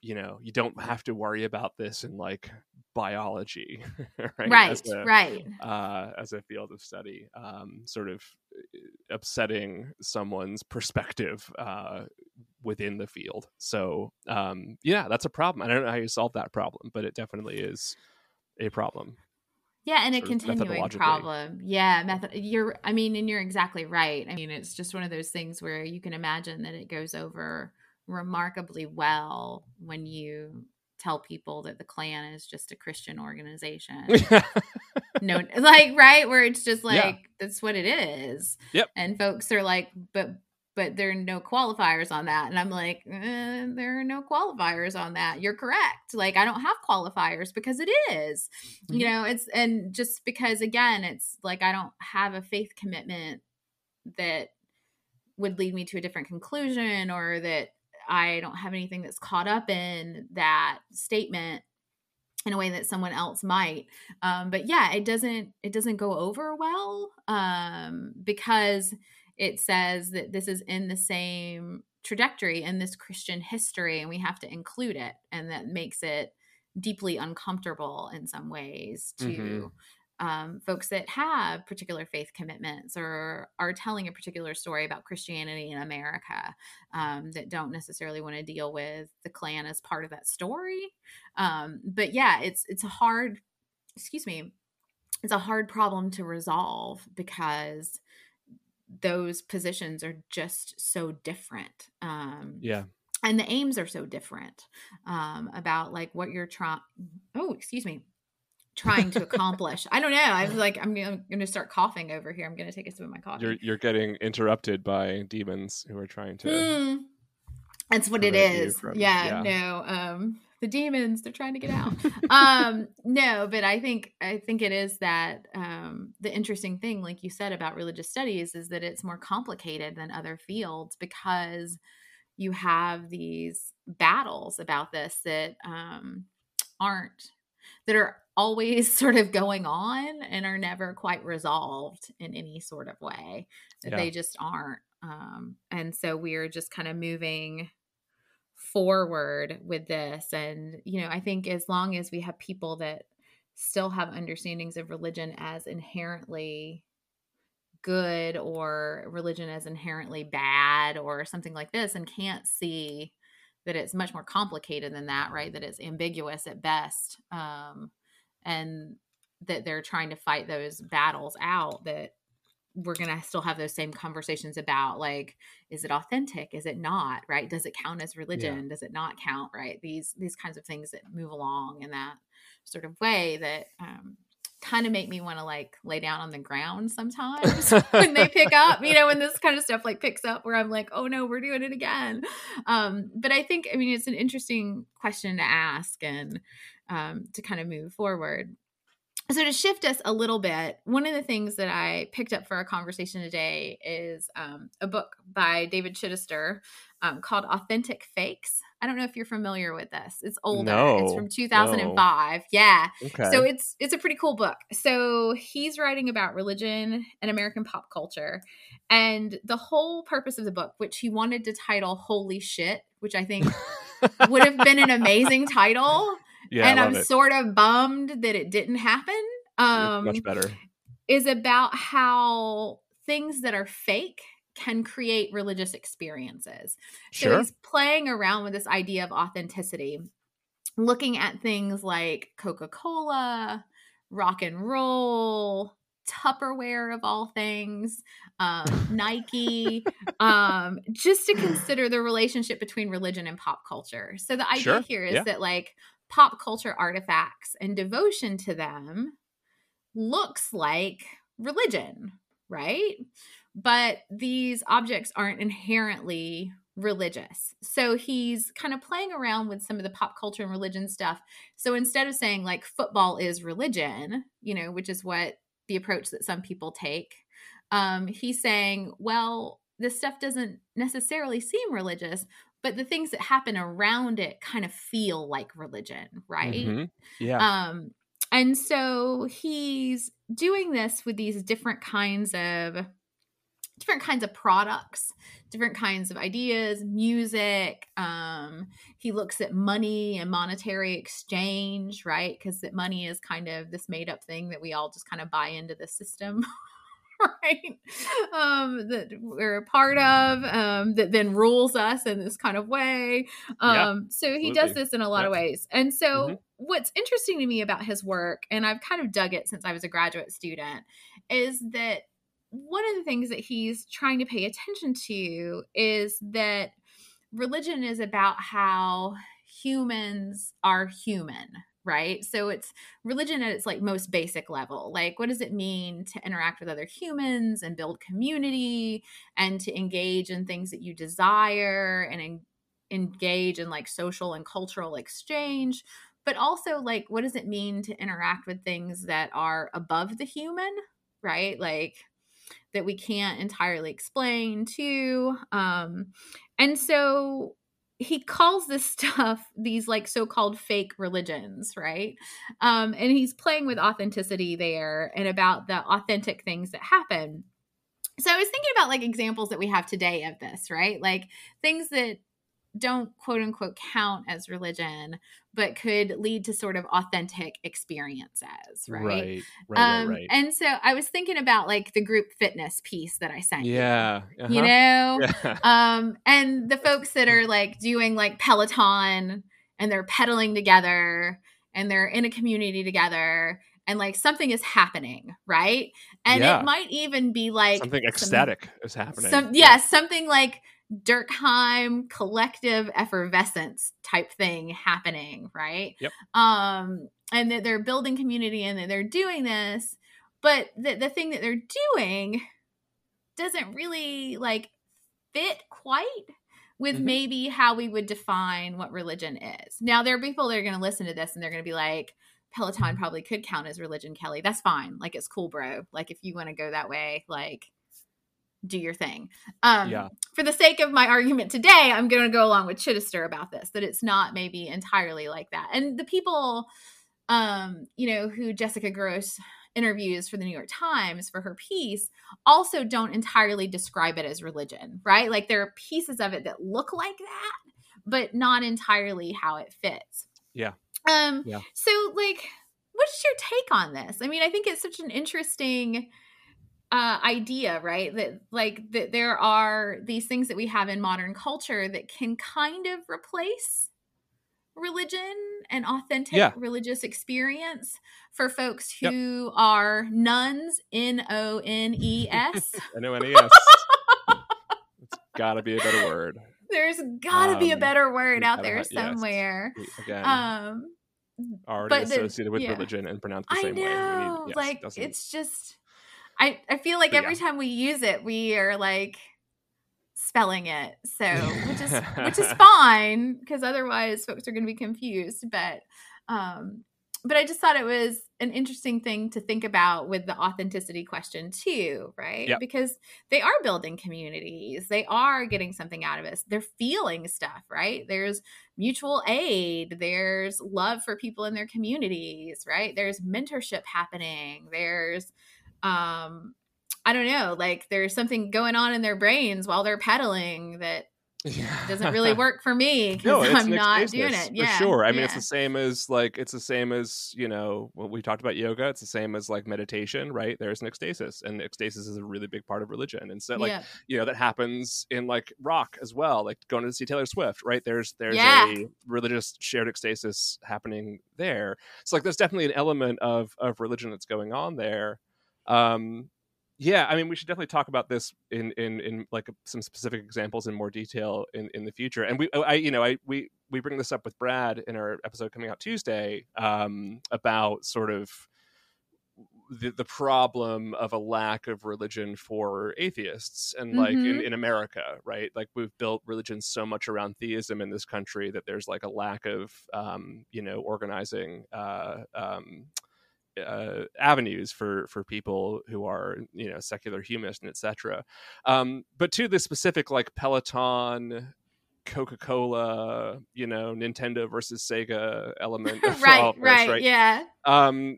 you know you don't have to worry about this in like biology right right as a, right. uh, as a field of study um, sort of uh, upsetting someone's perspective uh, within the field. So um, yeah that's a problem. I don't know how you solve that problem but it definitely is a problem yeah and a continuing problem yeah method you're i mean and you're exactly right i mean it's just one of those things where you can imagine that it goes over remarkably well when you tell people that the Klan is just a Christian organization. no, like right where it's just like yeah. that's what it is. Yep. And folks are like, but but there are no qualifiers on that, and I'm like, eh, there are no qualifiers on that. You're correct. Like I don't have qualifiers because it is. Mm-hmm. You know, it's and just because again, it's like I don't have a faith commitment that would lead me to a different conclusion or that I don't have anything that's caught up in that statement in a way that someone else might um, but yeah it doesn't it doesn't go over well um, because it says that this is in the same trajectory in this christian history and we have to include it and that makes it deeply uncomfortable in some ways to mm-hmm um, folks that have particular faith commitments or are telling a particular story about Christianity in America um, that don't necessarily want to deal with the Klan as part of that story. Um, but yeah, it's it's a hard, excuse me, it's a hard problem to resolve because those positions are just so different. Um, yeah and the aims are so different um, about like what you're trying oh excuse me trying to accomplish. I don't know. I was like, I'm, I'm going to start coughing over here. I'm going to take a sip of my coffee. You're you're getting interrupted by demons who are trying to. Mm, that's what it is. From, yeah, yeah, No. Um, the demons they're trying to get out. um, no, but I think I think it is that um, the interesting thing, like you said about religious studies, is that it's more complicated than other fields because you have these battles about this that um, aren't that are always sort of going on and are never quite resolved in any sort of way. Yeah. They just aren't. Um, and so we're just kind of moving forward with this. And, you know, I think as long as we have people that still have understandings of religion as inherently good or religion as inherently bad or something like this and can't see that it's much more complicated than that, right? That it's ambiguous at best. Um, and that they're trying to fight those battles out that we're going to still have those same conversations about like is it authentic? Is it not? Right? Does it count as religion? Yeah. does it not count? Right? These these kinds of things that move along in that sort of way that um, kind of make me want to like lay down on the ground sometimes when they pick up you know when this kind of stuff like picks up where i'm like oh no we're doing it again. Um, but i think i mean it's an interesting question to ask and um, to kind of move forward. So, to shift us a little bit, one of the things that I picked up for our conversation today is um, a book by David Chidester um, called Authentic Fakes. I don't know if you're familiar with this. It's older. No, it's from 2005. No. Yeah. Okay. So it's it's a pretty cool book. So he's writing about religion and American pop culture. And the whole purpose of the book, which he wanted to title Holy Shit, which I think would have been an amazing title yeah, and I'm it. sort of bummed that it didn't happen. Um, much better. Is about how things that are fake can create religious experiences. Sure. So he's playing around with this idea of authenticity, looking at things like Coca Cola, rock and roll, Tupperware of all things, um, Nike, um, just to consider the relationship between religion and pop culture. So the idea sure. here is yeah. that like pop culture artifacts and devotion to them looks like religion, right? But these objects aren't inherently religious. So he's kind of playing around with some of the pop culture and religion stuff. So instead of saying like football is religion, you know, which is what the approach that some people take, um, he's saying, well, this stuff doesn't necessarily seem religious, but the things that happen around it kind of feel like religion, right? Mm-hmm. Yeah. Um, and so he's doing this with these different kinds of different kinds of products different kinds of ideas music um he looks at money and monetary exchange right because that money is kind of this made up thing that we all just kind of buy into the system right? Um that we're a part of um that then rules us in this kind of way. Um Yeah, so he absolutely. does this in a lot of ways. And so Mhm. what's interesting to me about his work and i've kind of dug it since i was a graduate student is that one of the things that he's trying to pay attention to is that religion is about how humans are human right? So it's religion at its like most basic level like what does it mean to interact with other humans and build community and to engage in things that you desire and en- engage in like social and cultural exchange? But also like what does it mean to interact with things that are above the human right? Like that we can't entirely explain too um and so he calls this stuff these like so-called fake religions right? Um and he's playing with authenticity there and about the authentic things that happen. So i was thinking about like examples that we have today of this right? Like things that don't quote unquote count as religion but could lead to sort of authentic experiences right right right um right, right. and so i was thinking about like the group fitness piece that i sent you. yeah you uh-huh. know yeah. um and the folks that are like doing like peloton and they're pedaling together and they're in a community together and like something is happening right and Yeah. it might even be like something some- ecstatic is happening some yeah something like Durkheim collective effervescence type thing happening, right? Yep. Um, and that they're building community and that they're doing this, but the the thing that they're doing doesn't really like fit quite with Mhm. maybe how we would define what religion is. Now there are people that are going to listen to this and they're going to be like Peloton probably could count as religion, Kelly. That's fine. Like it's cool, bro. Like if you want to go that way, like do your thing. Um Yeah. for the sake of my argument today, I'm going to go along with Chidester about this that it's not maybe entirely like that. And the people um you know who Jessica Grose interviews for the New York Times for her piece also don't entirely describe it as religion, right? Like there are pieces of it that look like that, but not entirely how it fits. Yeah. Um Yeah. so like what's your take on this? I mean, I think it's such an interesting uh idea, right? That like that there are these things that we have in modern culture that can kind of replace religion and authentic Yeah. religious experience for folks Yep. who are nones N O N E S. N-O-N-E-S. it's gotta be a better word There's got to be a Um, better word out there yes. somewhere. Again Um already but the- associated with yeah. religion and pronounced the I same way We know, need- yes, like it's just I I feel like But every yeah. time we use it, we are like spelling it. So which is which is fine because otherwise folks are going to be confused. But um, but I just thought it was an interesting thing to think about with the authenticity question too, right? Yep. Because they are building communities, they are getting something out of us, they're feeling stuff, right? There's mutual aid, there's love for people in their communities, right? There's mentorship happening, there's um I don't know, like there's something going on in their brains while they're pedaling that doesn't really work for me no, because it's I'm not ecstasis, doing it. for sure. I mean, it's the same as like it's the same as you know when we talked about yoga. It's the same as like meditation, right? There's an ecstasis, and ecstasis is a really big part of religion. And so, like yeah. you know, that happens in like rock as well. Like going to see Taylor Swift, right? There's there's Yeah. a religious shared ecstasis happening there. So like, there's definitely an element of of religion that's going on there. Um, yeah, I mean, we should definitely talk about this in in in like some specific examples in more detail in in the future. And we, I, you know, I we we bring this up with Brad in our episode coming out Tuesday um, about sort of the the problem of a lack of religion for atheists and like in, Mhm. in America, right? Like we've built religion so much around theism in this country that there's like a lack of um, you know organizing uh, um, uh, avenues for for people who are you know secular humanists and etc. Um, but to the specific like Peloton. Coca-Cola, you know, Nintendo versus Sega element all right, right, right? yeah. um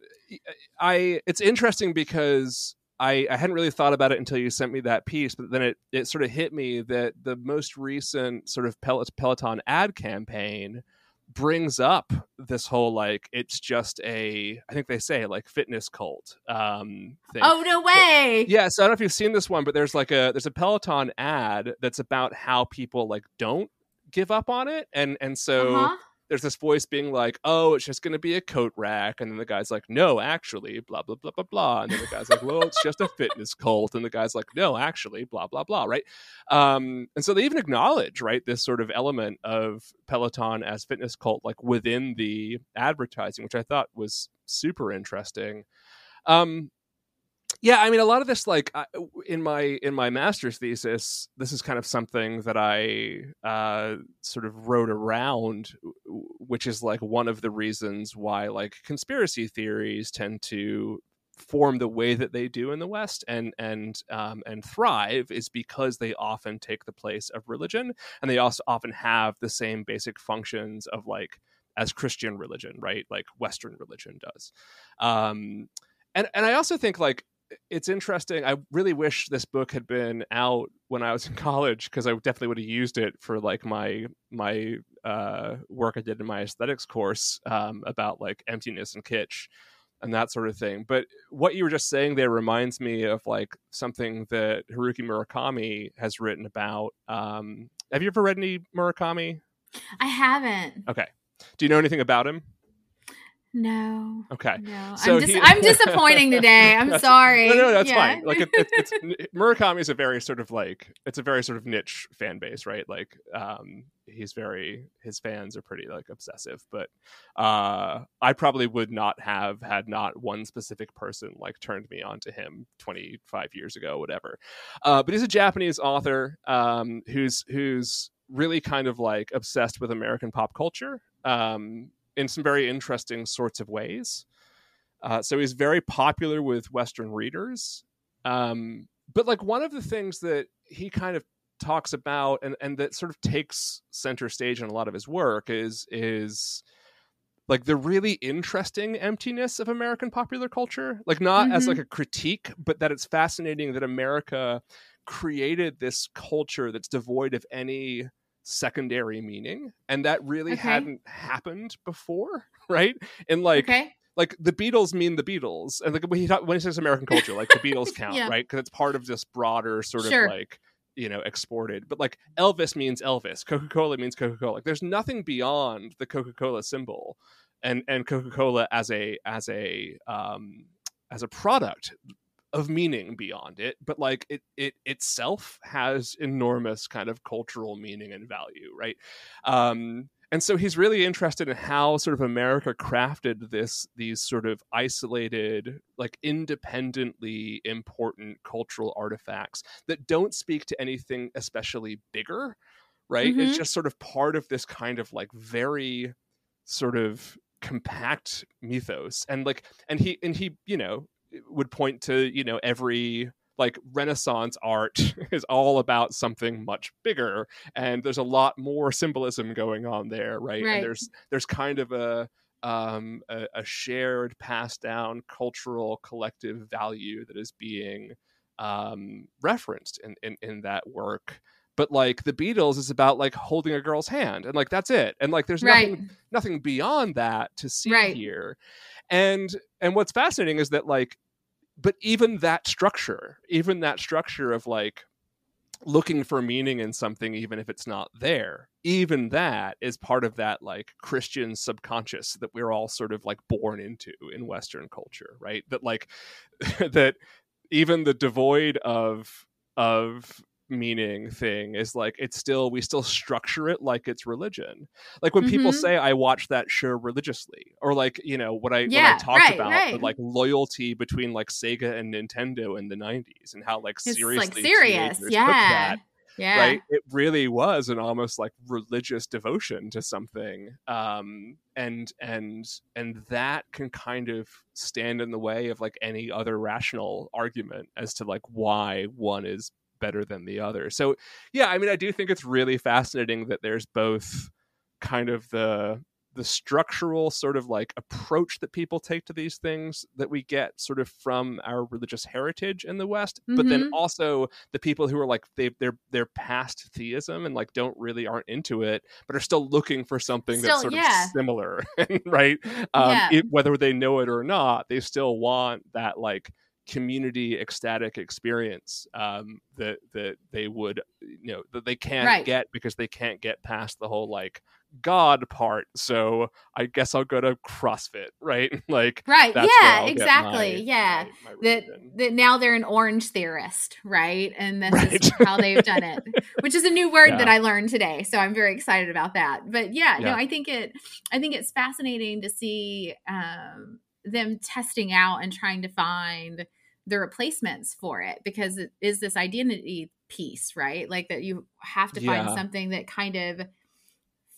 i it's interesting because I, I hadn't really thought about it until you sent me that piece, but then it, it sort of hit me that the most recent sort of Peloton ad campaign brings up this whole like it's just a I think they say like fitness cult um thing. Oh no way. But, yeah, so I don't know if you've seen this one, but there's like a there's a Peloton ad that's about how people like don't give up on it and and so uh-huh there's this voice being like, "Oh, it's just going to be a coat rack," and then the guy's like, "No, actually, blah blah blah blah blah," and then the guy's like, "Well, it's just a fitness cult," and the guy's like, "No, actually, blah blah blah," right? Um, and so they even acknowledge right this sort of element of Peloton as fitness cult, like within the advertising, which I thought was super interesting. Um, yeah i mean a lot of this like in my in my master's thesis this is kind of something that i uh, sort of wrote around which is like one of the reasons why like conspiracy theories tend to form the way that they do in the west and and um, and thrive is because they often take the place of religion and they also often have the same basic functions of like as christian religion right? Like western religion does. Um and and I also think like it's interesting. I really wish this book had been out when I was in college because I definitely would have used it for like my my uh, work I did in my aesthetics course um, about like emptiness and kitsch and that sort of thing. But what you were just saying there reminds me of like something that Haruki Murakami has written about. Um, have you ever read any Murakami? I haven't. Okay. Do you know anything about him? No. Okay. No. So I'm, dis- he... I'm disappointing today. I'm sorry. No, no, that's yeah. fine. Like it, it, it's Murakami is a very sort of like it's a very sort of niche fan base, right? Like um he's very his fans are pretty like obsessive, but uh I probably would not have had not one specific person like turned me on to him 25 years ago, whatever. Uh but he's a Japanese author um who's who's really kind of like obsessed with American pop culture. Um in some very interesting sorts of ways. Uh, so he's very popular with Western readers. Um, but like one of the things that he kind of talks about and, and that sort of takes center stage in a lot of his work is is like the really interesting emptiness of American popular culture. Like not mm-hmm. as like a critique, but that it's fascinating that America created this culture that's devoid of any secondary meaning and that really okay. hadn't happened before right and like okay. like the beatles mean the beatles and like when he, talk, when he says american culture like the beatles count yeah. right because it's part of this broader sort sure. of like you know exported but like elvis means elvis coca-cola means coca-cola like there's nothing beyond the coca-cola symbol and and coca-cola as a as a um as a product of meaning beyond it but like it it itself has enormous kind of cultural meaning and value right? Um and so he's really interested in how sort of america crafted this these sort of isolated like independently important cultural artifacts that don't speak to anything especially bigger right? Mm-hmm. it's just sort of part of this kind of like very sort of compact mythos. And like and he and he you know would point to you know every like renaissance art is all about something much bigger and there's a lot more symbolism going on there right, right. and there's there's kind of a um a, a, shared passed down cultural collective value that is being um referenced in in, in that work but like the beatles is about like holding a girl's hand and like that's it and like there's right. nothing nothing beyond that to see right. here and and what's fascinating is that like but even that structure even that structure of like looking for meaning in something even if it's not there even that is part of that like christian subconscious that we're all sort of like born into in western culture right that like that even the devoid of of meaning thing is like it's still we still structure it like it's religion. Like when mm-hmm. people say i watch that show religiously or like you know what i yeah, what i talked right, about right. like loyalty between like sega and nintendo in the 90s and how like it's seriously like serious yeah. yeah. right? It really was an almost like religious devotion to something um and and and that can kind of stand in the way of like any other rational argument as to like why one is better than the other. So yeah, I mean, I do think it's really fascinating that there's both kind of the the structural sort of like approach that people take to these things that we get sort of from our religious heritage in the West, mm-hmm. but then Mm-hmm. also the people who are like they they're they're past theism and like don't really aren't into it, but are still looking for something Still, that's sort yeah. of similar, right? Um, Yeah. it- whether they know it or not, they still want that like community ecstatic experience um, that that they would you know that they can't Right. get because they can't get past the whole like God part. So I guess I'll go to CrossFit, right? like Right. yeah, exactly. my- yeah. my- my that that now they're an orange theorist, right? And this Right. is how they've done it, which is a new word that I learned today. So I'm very excited about that. But yeah, no, I think it I think it's fascinating to see um, them testing out and trying to find the replacements for it because it is this identity piece, right? Like that you have to find Yeah. something that kind of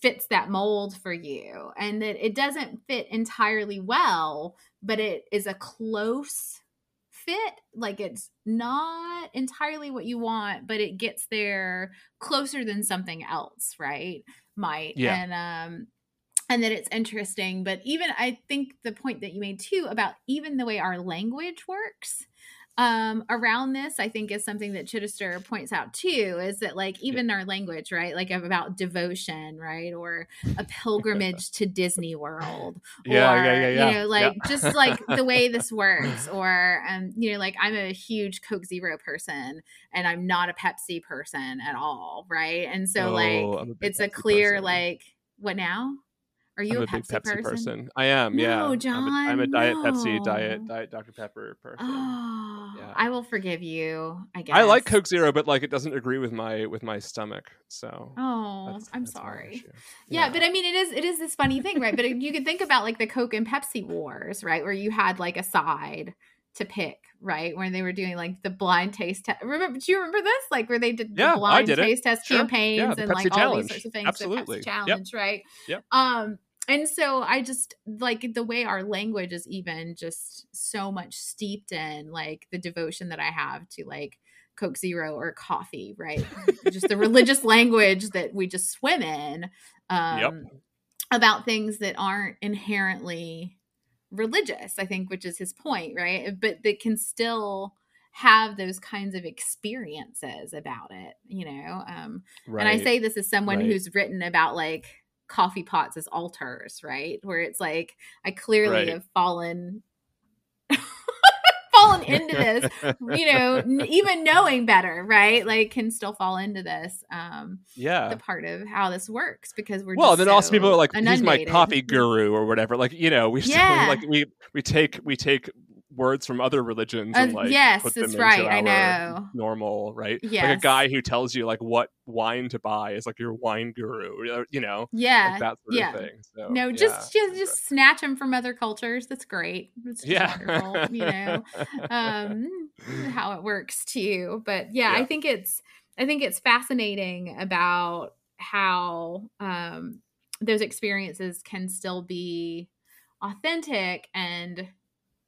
fits that mold for you and that it doesn't fit entirely well but it is a close fit like it's not entirely what you want but it gets there closer than something else right might Yeah. and um and that it's interesting but even i think the point that you made too about even the way our language works um around this i think is something that chidester points out too is that like even our language right like about devotion right or a pilgrimage to disney world yeah, or yeah, yeah, yeah. you know like yeah. just like the way this works or um you know like i'm a huge coke zero person and i'm not a pepsi person at all right and so Oh, like I'm a big it's a clear person. like what now are you I'm a, a big pepsi, Pepsi person? person? I am. No, yeah, I'm a- John, I'm a, diet Pepsi, diet diet Dr Pepper person. oh Yeah. i will forgive you i guess I like Coke Zero, but like it doesn't agree with my with my stomach. So oh that's- i'm that's sorry issue. Yeah, but I mean, it is it is this funny thing, right? But uh, you could think about like the Coke and Pepsi wars, right, where you had like a side to pick, right, when they were doing like the blind taste test. Remember? Do you remember this? Like where they did Yeah, I blind did it. taste test Sure. campaigns Yeah, and Pepsi like all these sorts of things. Absolutely. The Yep. Challenge, right? Yep. Um, and so I just like the way our language is even just so much steeped in like the devotion that I have to like Coke Zero or coffee, right? just the religious language that we just swim in. Um, Yep. About things that aren't inherently religious, I think, which is his point, right? But that can still have those kinds of experiences about it, you know? Um, right. and I say this as someone Right. who's written about like coffee pots as altars, right? Where it's like I clearly Right. have fallen fallen into this, you know, n- even knowing better, right? Like can still fall into this um yeah. the part of how this works because we're well, just then also people are like, he's my inundated. coffee guru or whatever. Like, you know, we still Yeah. like we we take we take words from other religions Uh, and like yes, put them that's into right. I know. normal, right? Yeah, Like a guy who tells you like what wine to buy is like your wine guru, you know, Yeah. like that sort yeah. of thing. So, no, yeah, just just just snatch them from other cultures. That's great. It's just yeah, wonderful, you know. um how it works too but yeah, i think it's i think it's fascinating about how um those experiences can still be authentic and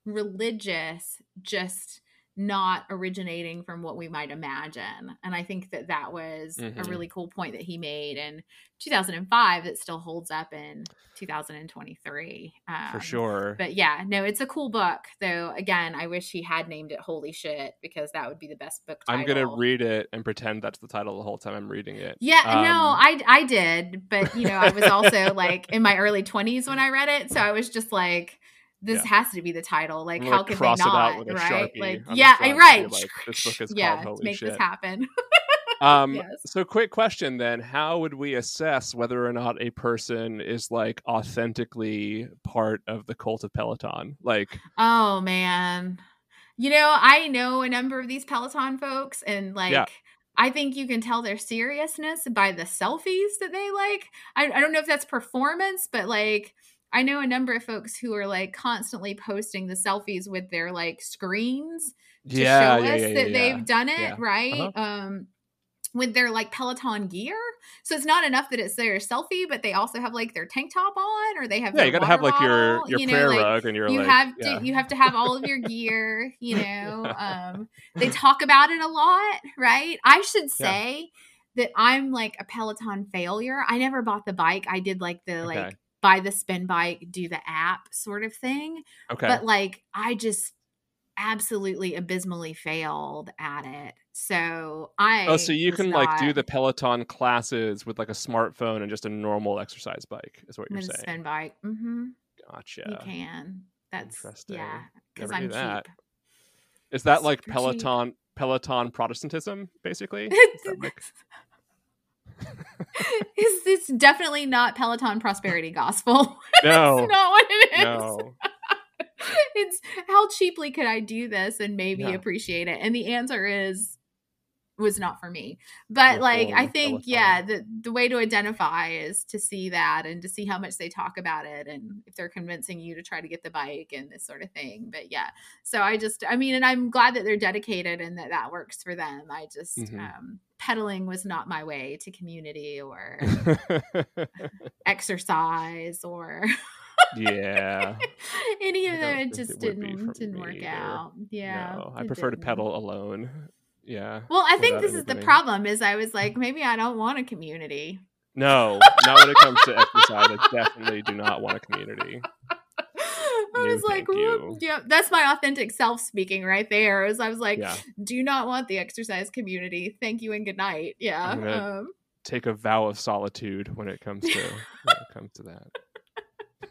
religious just not originating from what we might imagine and i think that that was a Mhm. really cool point that he made in 2005 that still holds up in 2023 um, for sure. but yeah, no, it's a cool book. Though again, I wish he had named it "Holy Shit" because that would be the best book. Title. I'm gonna read it and pretend that's the title the whole time I'm reading it. Yeah, no, Um, I I did, but you know, I was also like in my early 20s when I read it, so I was just like, this Yeah. has to be the title. Like, how could cross they not? right? Like, yeah, front to right. like, this book is called yeah, Holy to make Shit. this happen. Um, Yes. So, quick question then: How would we assess whether or not a person is like authentically part of the cult of Peloton? Like, Oh man. You know, I know a number of these Peloton folks and like Yeah. I think you can tell their seriousness by the selfies that they like. I, I don't know if that's performance, but like I know a number of folks who are like constantly posting the selfies with their like screens to yeah, show yeah, us yeah, that yeah, they've done it, Yeah. right? Uh-huh. Um with their like Peloton gear. So it's not enough that it's their selfie, but they also have like their tank top on or they have Yeah, you got to have like your your you know, prayer like, rug and your you like, have to you have to have all of your gear you know um they talk about it a lot right i should Yeah. say that i'm like a peloton failure i never bought the bike i did like the like Okay. Buy the spin bike, do the app sort of thing. Okay. But like I just absolutely abysmally failed at it. So I oh, so you can like do the Peloton classes with like a smartphone and just a normal exercise bike, is what you're saying. spin bike. Mm-hmm. Gotcha. You can. That's Interesting. yeah, because I'm that. cheap. Is that like Super cheap. Peloton Peloton Protestantism, basically? Like- it's, it's definitely not Peloton prosperity gospel. no, It's not what it is. no. it's how cheaply could I do this and maybe Yeah. appreciate it? And the answer is was not for me. But like I think Peloton. yeah, the the way to identify is to see that and to see how much they talk about it and if they're convincing you to try to get the bike and this sort of thing. But yeah. So I just I mean and I'm glad that they're dedicated and that that works for them. I just Mhm. um pedaling was not my way to community or exercise or yeah. any of I don't them think it just didn't didn't work either. out yeah no, I prefer to didn't. pedal alone. Yeah. well i think this is the problem is i was like maybe i don't want a community No, not when it comes to exercise. I definitely do not want a community. I was like thank whoop. you. yeah that's my authentic self speaking right there is i was like Yeah. do not want the exercise community thank you and good night yeah um, Take a vow of solitude when it comes to when it comes to that.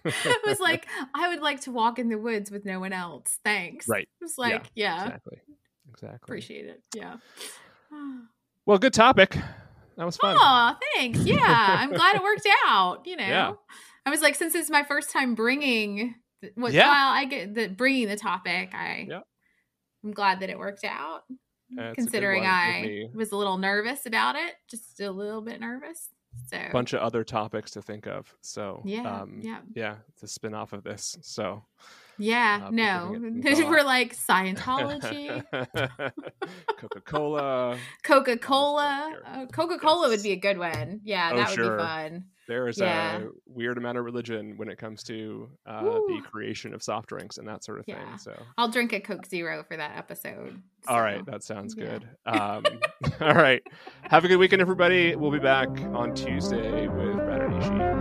I was like, I would like to walk in the woods with no one else. Thanks. Right. It was like, yeah, Exactly. Exactly. appreciate it. Yeah. Well, good topic. That was fun. Oh, thanks. Yeah, I'm glad it worked out. You know, Yeah. I was like, since it's my first time bringing, what, Yeah. while I get the bringing the topic, I, Yeah. I'm glad that it worked out. Yeah, it's a good considering I was a little nervous about it, just a little bit nervous. So a bunch of other topics to think of. So Yeah, um, yeah. yeah, a spin off of this. So yeah, uh, no, we're like Scientology. Coca Cola. Coca Cola. Uh, Coca Cola would be a good one. Yeah, Oh, that would sure. be fun. There is Yeah. a weird amount of religion when it comes to uh, the creation of soft drinks and that sort of Yeah. thing. So, I'll drink a Coke Zero for that episode. all right, that sounds yeah. good. Um, all right, have a good weekend, everybody. We'll be back on Tuesday with Brad and.